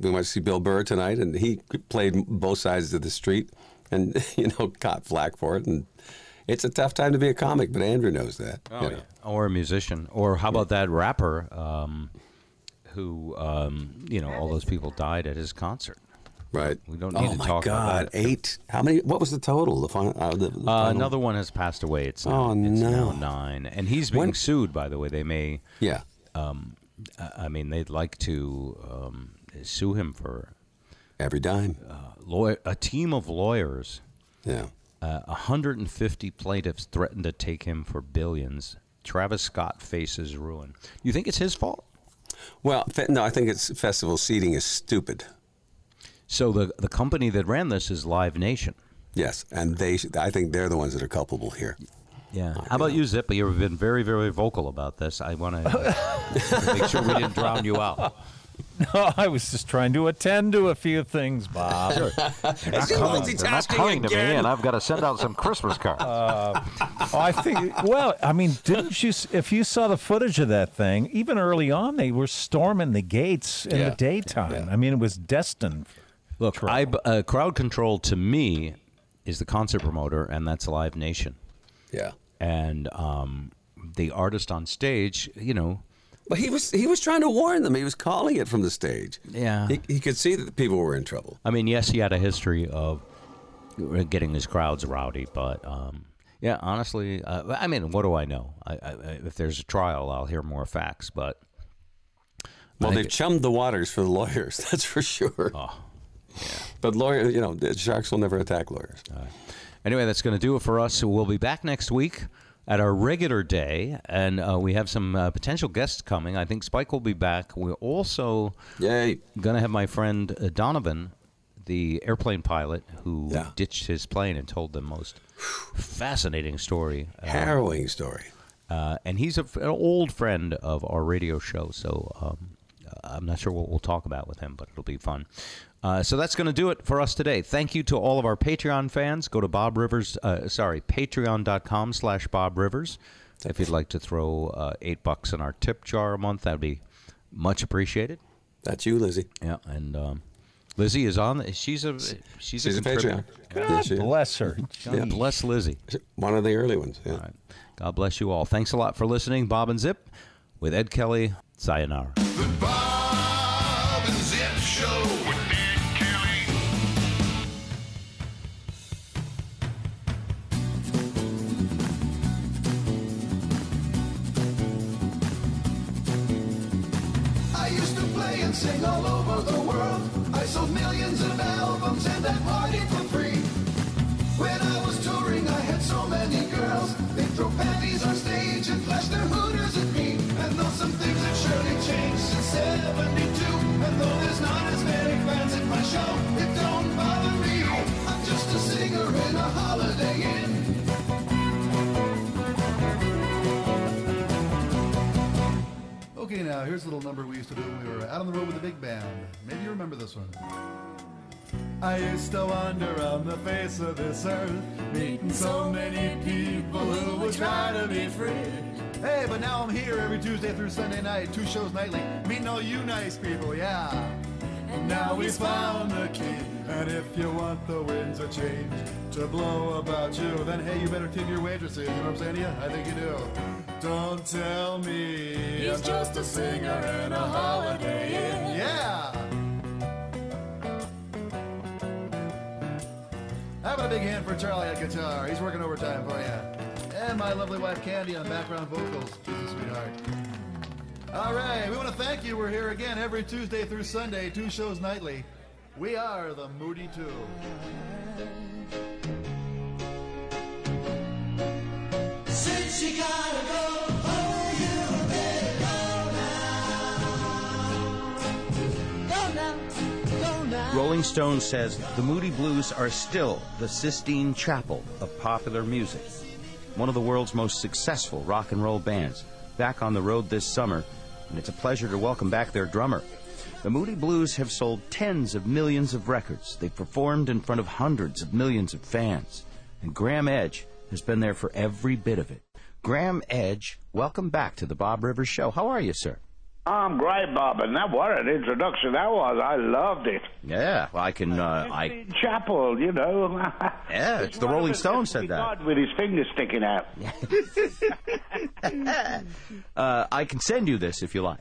we went to see Bill Burr tonight, and he played both sides of the street, and you know caught flack for it, and it's a tough time to be a comic, but Andrew knows that. Oh, you know. Or a musician. Or how about that rapper um, who, um, you know, all those people died at his concert? Right. We don't need oh to my talk about God! that. Eight. How many? What was the total? The final. Uh, the, the Uh, another one has passed away. It's now, Oh, it's now no. nine. And he's being When- sued, by the way. They may, Yeah. I I mean, they'd like to um, sue him for Every dime. law- a team of lawyers. Yeah. Uh, 150 plaintiffs threatened to take him for billions. Travis Scott faces ruin. You think it's his fault? Well, no, I think it's festival seating is stupid. So the the company that ran this is Live Nation. Yes, and they. I think they're the ones that are culpable here. Yeah. How about you, Zip? You've been very, very vocal about this. I want to make sure we didn't drown you out. No, I was just trying to attend to a few things, Bob. They're not coming, they're not coming to me, and I've got to send out some Christmas cards. Oh, I think. Well, I mean, didn't you? If you saw the footage of that thing, even early on, they were storming the gates in Yeah. the daytime. I mean, it was destined. Look, I, uh, crowd control to me is the concert promoter, and that's Live Nation. Yeah. And um, the artist on stage, you know, But he was he was trying to warn them. He was calling it from the stage. Yeah. He, he could see that the people were in trouble. I mean, yes, he had a history of getting his crowds rowdy, but um, yeah, honestly, uh, I mean, what do I know? I, I, if there's a trial, I'll hear more facts. But Well, they've chummed the waters for the lawyers. That's for sure. Oh, But lawyers, you know, sharks will never attack lawyers. Anyway, that's going to do it for us. We'll be back next week at our regular day, and uh, we have some uh, potential guests coming. I think Spike will be back. We're also Yay! going to have my friend uh, Donovan, the airplane pilot who Yeah. ditched his plane and told the most fascinating story. uh, Harrowing story. Uh, and he's a, an old friend of our radio show, so um, I'm not sure what we'll talk about with him, but it'll be fun. Uh, so that's going to do it for us today. Thank you to all of our Patreon fans. Go to Bob Rivers, uh, sorry, patreon.com slash Bob Rivers. If you'd like to throw uh, eight bucks in our tip jar a month, that'd be much appreciated. That's you, Lizzie. Yeah, and um, Lizzie is on. She's a she's, She's a a. Patreon. Yeah. Bless her. God bless Lizzie. One of the early ones. Yeah. Right. God bless you all. Thanks a lot for listening. Bob and Zip with Ed Kelly. Sayonara. Okay, now here's a little number we used to do when we were out on the road with the big band. Maybe you remember this one. I used to wander on the face of this earth, meeting so many people who would try to be free. Hey, but now I'm here every Tuesday through Sunday night, two shows nightly, meeting all you nice people, yeah. And now he's found the key. And if you want the winds of change to blow about you, then hey, you better tip your waitresses. You know what I'm saying to you? I think you do. Don't tell me He's I'm just a singer and a holiday inn. Yeah. Having a big hand for Charlie at guitar. He's working overtime for you. And my lovely wife Candy on background vocals. She's a sweetheart. All right, we want to thank you. We're here again every Tuesday through Sunday, two shows nightly. We are the Moody Two. Rolling Stone says the Moody Blues are still the Sistine Chapel of popular music. One of the world's most successful rock and roll bands. Back on the road this summer, and it's a pleasure to welcome back their drummer. The Moody Blues have sold tens of millions of records. They've performed in front of hundreds of millions of fans. And Graeme Edge has been there for every bit of it. Graeme Edge, welcome back to the Bob Rivers Show. How are you, sir? I'm great, Bob, and that what an introduction that was. I loved it. Yeah, well, I can. Uh, I Chapel, you know. yeah, it's the Rolling Stones said that. God with his fingers sticking out. Uh, I can send you this if you like.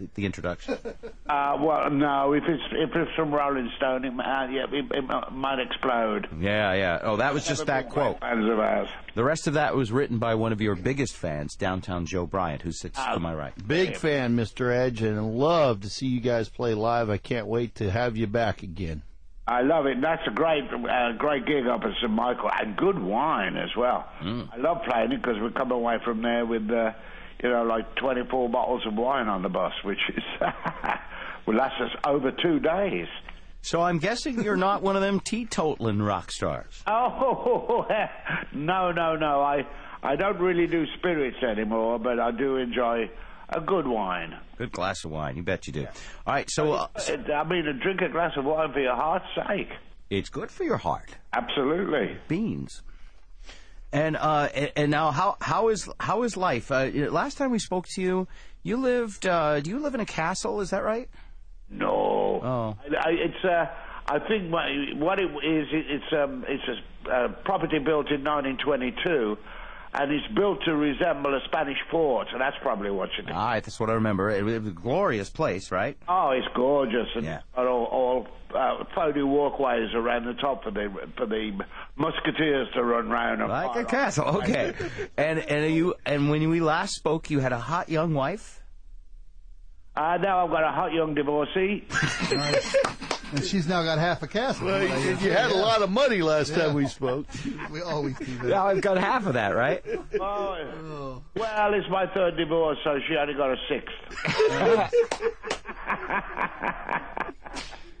The, the introduction. Uh, well, no, if it's if it's from Rolling Stone, it, uh, yeah, it, it might explode. Yeah, yeah. Oh, that was just that quote. Fans of ours. The rest of that was written by one of your biggest fans, downtown Joe Bryant, who sits to my right. Big fan, Mr. Edge, and love to see you guys play live. I can't wait to have you back again. I love it. That's a great, uh, great gig up at Ste. Michelle, and good wine as well. I love playing it because we come away from there with, uh, you know, like 24 bottles of wine on the bus, which is will last us over two days. So I'm guessing you're not one of them teetotaling rock stars. Oh no, no, no! I I don't really do spirits anymore, but I do enjoy a good wine. Good glass of wine, you bet you do. All right, so uh, I mean, to drink a glass of wine for your heart's sake. it's good for your heart. Absolutely. Beans. And uh, and, now how how is how is life? Uh, last time we spoke to you, you lived. Uh, do you live in a castle? Is that right? No. Oh. I, I, it's uh, I think my, what it is, it, it's um, it's a uh, property built in 1922, and it's built to resemble a Spanish fort, and that's probably what you think. All right, that's what I remember. It, was a glorious place, right? Oh, it's gorgeous, and got all, all uh, walkways around the top for the for the musketeers to run round. Like a castle. Okay. and and are you and when we last spoke, you had a hot young wife. Uh, now I've got a hot young divorcee. And she's now got half a castle. Well, you, you had a lot of money last time we spoke. We always do that. Now I've got half of that, right? Oh, well, it's my third divorce, so she only got a sixth.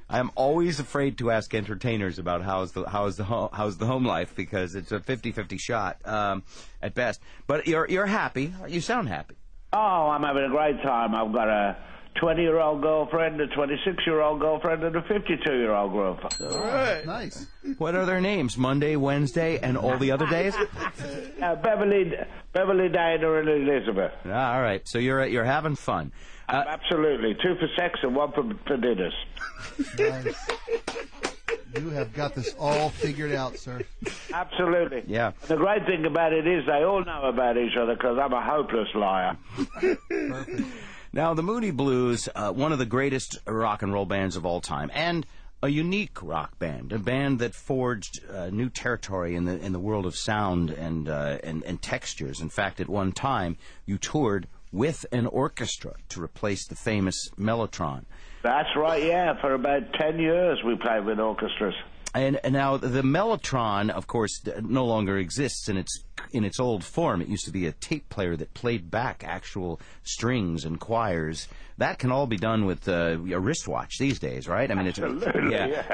I'm always afraid to ask entertainers about how's the how's the home, how's the home life because it's a 50-50 shot um, at best. But you're you're happy. You sound happy. Oh, I'm having a great time. I've got a 20 year old girlfriend, a 26 year old girlfriend, and a 52 year old girlfriend. All right. Nice. What are their names? Monday, Wednesday, and all the other days? Uh, Beverly, Beverly Dana, and Elizabeth. Ah, all right. So you're you're having fun. Uh, Absolutely. Two for sex and one for, for dinners. Nice. You have got this all figured out, sir. Absolutely. Yeah. The great thing about it is they all know about each other because I'm a hopeless liar. Now, the Moody Blues, uh, one of the greatest rock and roll bands of all time, and a unique rock band, a band that forged uh, new territory in the in the world of sound and, uh, and and textures. In fact, at one time, you toured with an orchestra to replace the famous Mellotron. That's right, yeah. For about 10 years we played with orchestras. And, and now the Mellotron, of course, no longer exists in its in its old form. It used to be a tape player that played back actual strings and choirs. That can all be done with uh, a wristwatch these days, right? I mean, Absolutely, it's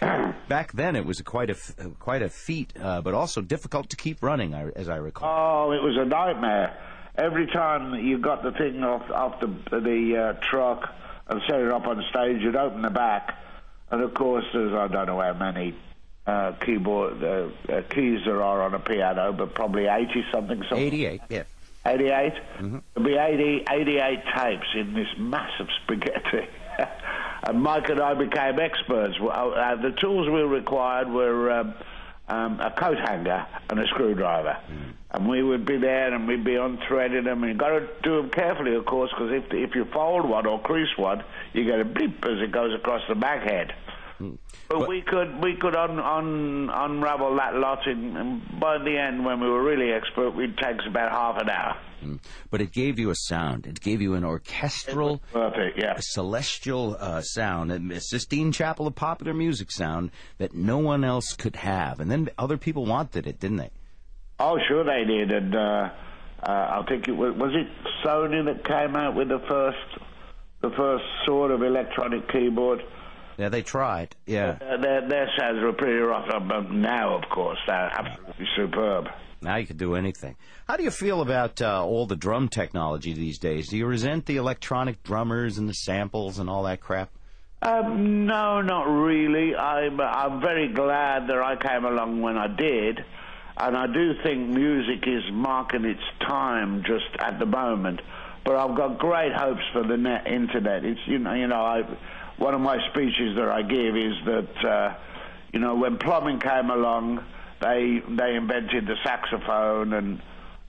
yeah. back then it was quite a quite a feat, uh, but also difficult to keep running, as I recall. Oh, it was a nightmare. Every time you got the thing off off the the uh, truck and set it up on stage, you'd open the back, and of course there's I don't know how many uh, keyboard uh, uh, keys there are on a piano, but probably eighty something. something. Eighty-eight, yeah. 88? There'll be 80, 88 tapes in this massive spaghetti. and Mike and I became experts. Uh, the tools we required were um, um, a coat hanger and a screwdriver. And we would be there and we'd be unthreading them. And you've got to do them carefully, of course, because if, if you fold one or crease one, you get a blip as it goes across the back head. But, we could we could un, un, unravel that lot, in, and by the end, when we were really expert, it takes about half an hour. But it gave you a sound. It gave you an orchestral, Perfect, yeah. a celestial uh, sound, a Sistine Chapel of popular music sound that no one else could have. And then other people wanted it, didn't they? Oh, sure they did, and uh, uh, I think it was was it Sony that came out with the first the first sort of electronic keyboard. Yeah, they tried. Yeah. Uh, their their sounds were pretty rough, uh, but now, of course, they're absolutely superb. Now you can do anything. How do you feel about uh, all the drum technology these days? Do you resent the electronic drummers and the samples and all that crap? Um, no, not really. I'm I'm very glad that I came along when I did, and I do think music is marking its time just at the moment. But I've got great hopes for the net internet. It's you know you know I one of my speeches that I give is that uh, you know when plumbing came along, they they invented the saxophone and.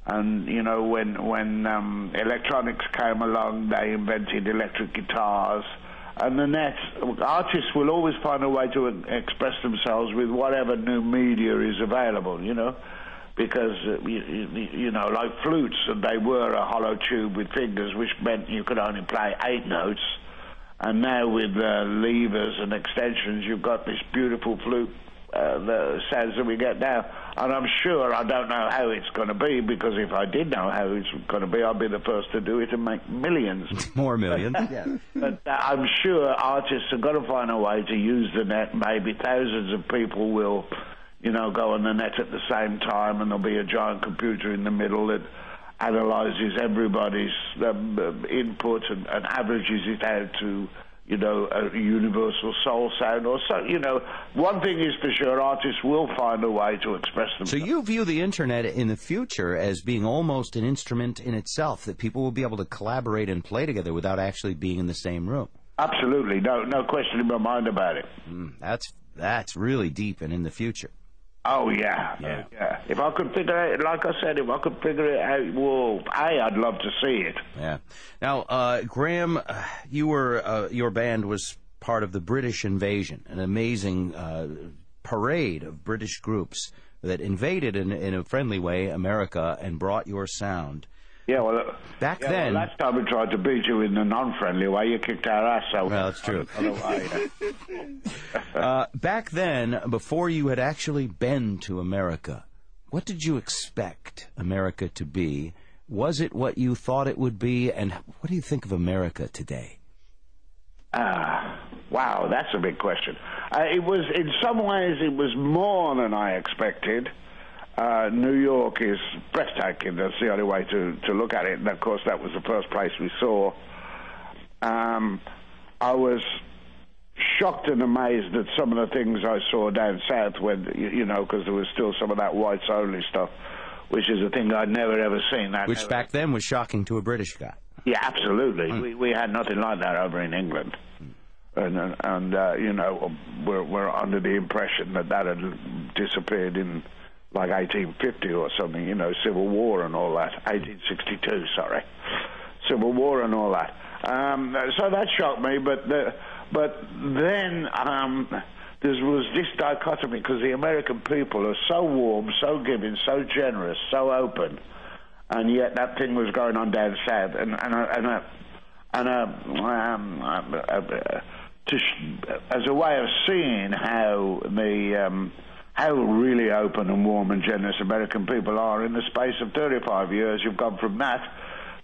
And you know when when um, electronics came along, they invented electric guitars, and the net artists will always find a way to express themselves with whatever new media is available you know because uh, you, you know like flutes they were a hollow tube with fingers which meant you could only play eight notes and now with uh, levers and extensions you've got this beautiful flute uh, the sounds that we get now and I'm sure I don't know how it's going to be because if I did know how it's going to be I'd be the first to do it and make millions More millions. but uh, I'm sure artists are going to find a way to use the net. Maybe thousands of people will, you know, go on the net at the same time, and there'll be a giant computer in the middle that analyzes everybody's um, input and, and averages it out to, you know, a universal soul sound or so. You know, one thing is for sure, artists will find a way to express themselves. So you view the internet in the future as being almost an instrument in itself, that people will be able to collaborate and play together without actually being in the same room. Absolutely, no, no question in my mind about it. Mm, that's that's really deep and in the future. Oh yeah, yeah. yeah. If I could figure it, like I said, if I could figure it out, well, a, I'd love to see it. Yeah. Now, uh, Graeme, uh, you were uh, your band was part of the British invasion, an amazing uh, parade of British groups that invaded in, in a friendly way America and brought your sound. Yeah, well, uh, Back yeah, then- well, last time we tried to beat you in a non-friendly way, you kicked our ass. So Well, that's true. Other way, yeah. Uh, back then, before you had actually been to America, what did you expect America to be? Was it what you thought it would be? And what do you think of America today? Ah, wow, that's a big question. Uh, it was, in some ways, it was more than I expected. Uh, New York is breathtaking. That's the only way to, to look at it. And of course, that was the first place we saw. Um, I was shocked and amazed at some of the things I saw down south when, you, know, because there was still some of that whites only stuff, which is a thing I'd never ever seen. That Which never- back then was shocking to a British guy. yeah, absolutely. We we had nothing like that over in England, and and, and uh, you know we're we're under the impression that that had disappeared in like 1850 or something. You know, Civil War and all that. 1862, sorry, Civil War and all that. Um, so that shocked me, but the, but then. Um, there was this dichotomy because the American people are so warm, so giving, so generous, so open, and yet that thing was going on down south, and and a, and a, and a, um, uh, uh, to sh- as a way of seeing how the um, how really open and warm and generous American people are in the space of 35 years, you've gone from that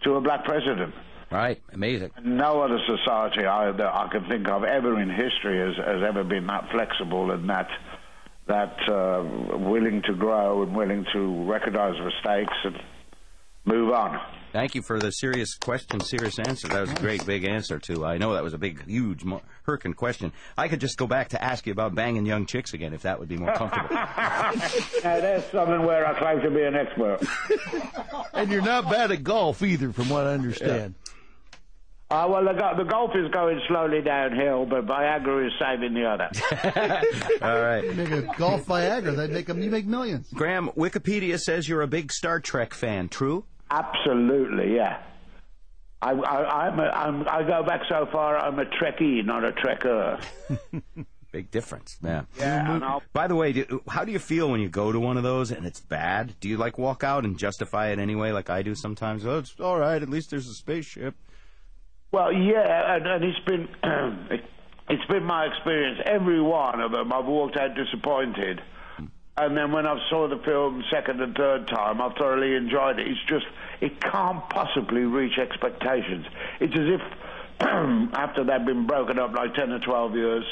to a black president. Right, amazing. No other society I, that I can think of ever in history has, has ever been that flexible and that that uh, willing to grow and willing to recognize mistakes and move on. Thank you for the serious question, serious answer. That was a great big answer too. I know that was a big, huge, mo- Herkin question. I could just go back to ask you about banging young chicks again if that would be more comfortable. now there's something where I claim to be an expert. And you're not bad at golf either, from what I understand. Uh, well, the, go- the golf is going slowly downhill, but Viagra is saving the other. All right. Make a golf Viagra. That'd make 'em- you make millions. Graeme, Wikipedia says you're a big Star Trek fan. True? Absolutely, yeah. I, I, I'm a, I'm, I go back so far, I'm a Trekkie, not a Trekker. Big difference. Yeah. Yeah, and I'll- By the way, do, how do you feel when you go to one of those and it's bad? Do you like walk out and justify it anyway, like I do sometimes? Oh, it's all right. At least there's a spaceship. Well, yeah, and, and it's been it's been my experience. Every one of them, I've walked out disappointed, and then when I saw the film second and third time, I thoroughly enjoyed it. It's just it can't possibly reach expectations. It's as if after they've been broken up like ten or twelve years.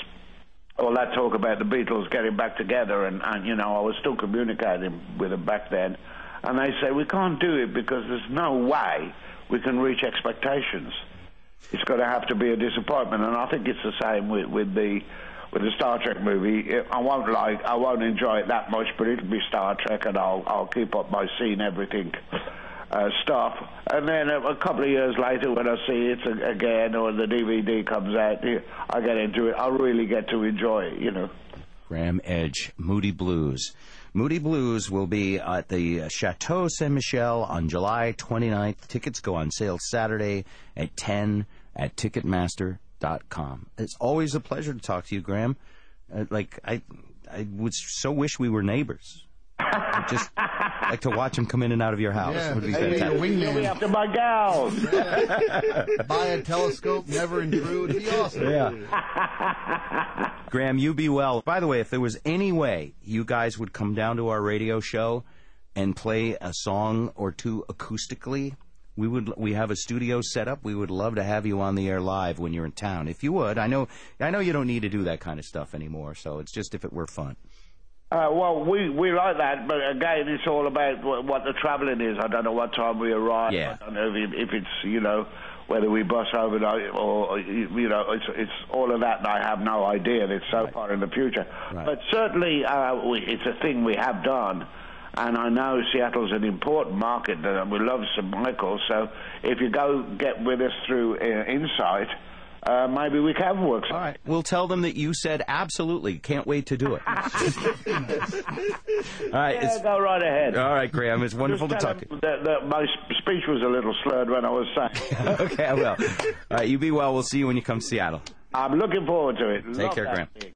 All that talk about the Beatles getting back together, and, and you know, I was still communicating with them back then, and they say we can't do it because there's no way we can reach expectations it's going to have to be a disappointment, and I think it's the same with, with the with the Star Trek movie. It, I won't like, I won't enjoy it that much, but it'll be Star Trek, and I'll I'll keep up my seeing everything uh, stuff. And then a, a couple of years later, when I see it again or the DVD comes out, I get into it. I really get to enjoy it, you know. Graeme Edge, Moody Blues. Moody Blues will be at the Chateau Ste. Michelle on July 29th. Tickets go on sale Saturday at 10 at Ticketmaster.com. It's always a pleasure to talk to you, Graeme. Uh, like I, I would so wish we were neighbors. I'd just like to watch him come in and out of your house. Yeah, it would be hey, fantastic. you're a You'll be wingman. after my gals. Buy a telescope, never intrude. It'd be awesome. Yeah. Graeme, you be well. By the way, if there was any way you guys would come down to our radio show and play a song or two acoustically, we would. We have a studio set up. We would love to have you on the air live when you're in town. If you would, I know. I know you don't need to do that kind of stuff anymore. So it's just if it were fun. Uh, well, we, we like that, but again, it's all about what, what the travelling is. I don't know what time we arrive. Yeah. I don't know if, if it's, you know, whether we bus overnight or, you know, it's, it's all of that, and I have no idea. It's so far in the future. Right. But certainly, uh, we, it's a thing we have done. And I know Seattle's an important market, and we love St. Michael. So if you go get with us through uh, Insight, uh, maybe we can work. All right. We'll tell them that you said absolutely. Can't wait to do it. All right. Yeah, it's- go right ahead. all right, Graeme. It's wonderful to talk. tell them That, that my speech was a little slurred when I was saying. okay, I will. All right. You be well. We'll see you when you come to Seattle. I'm looking forward to it. Take Love care, Graeme. gig.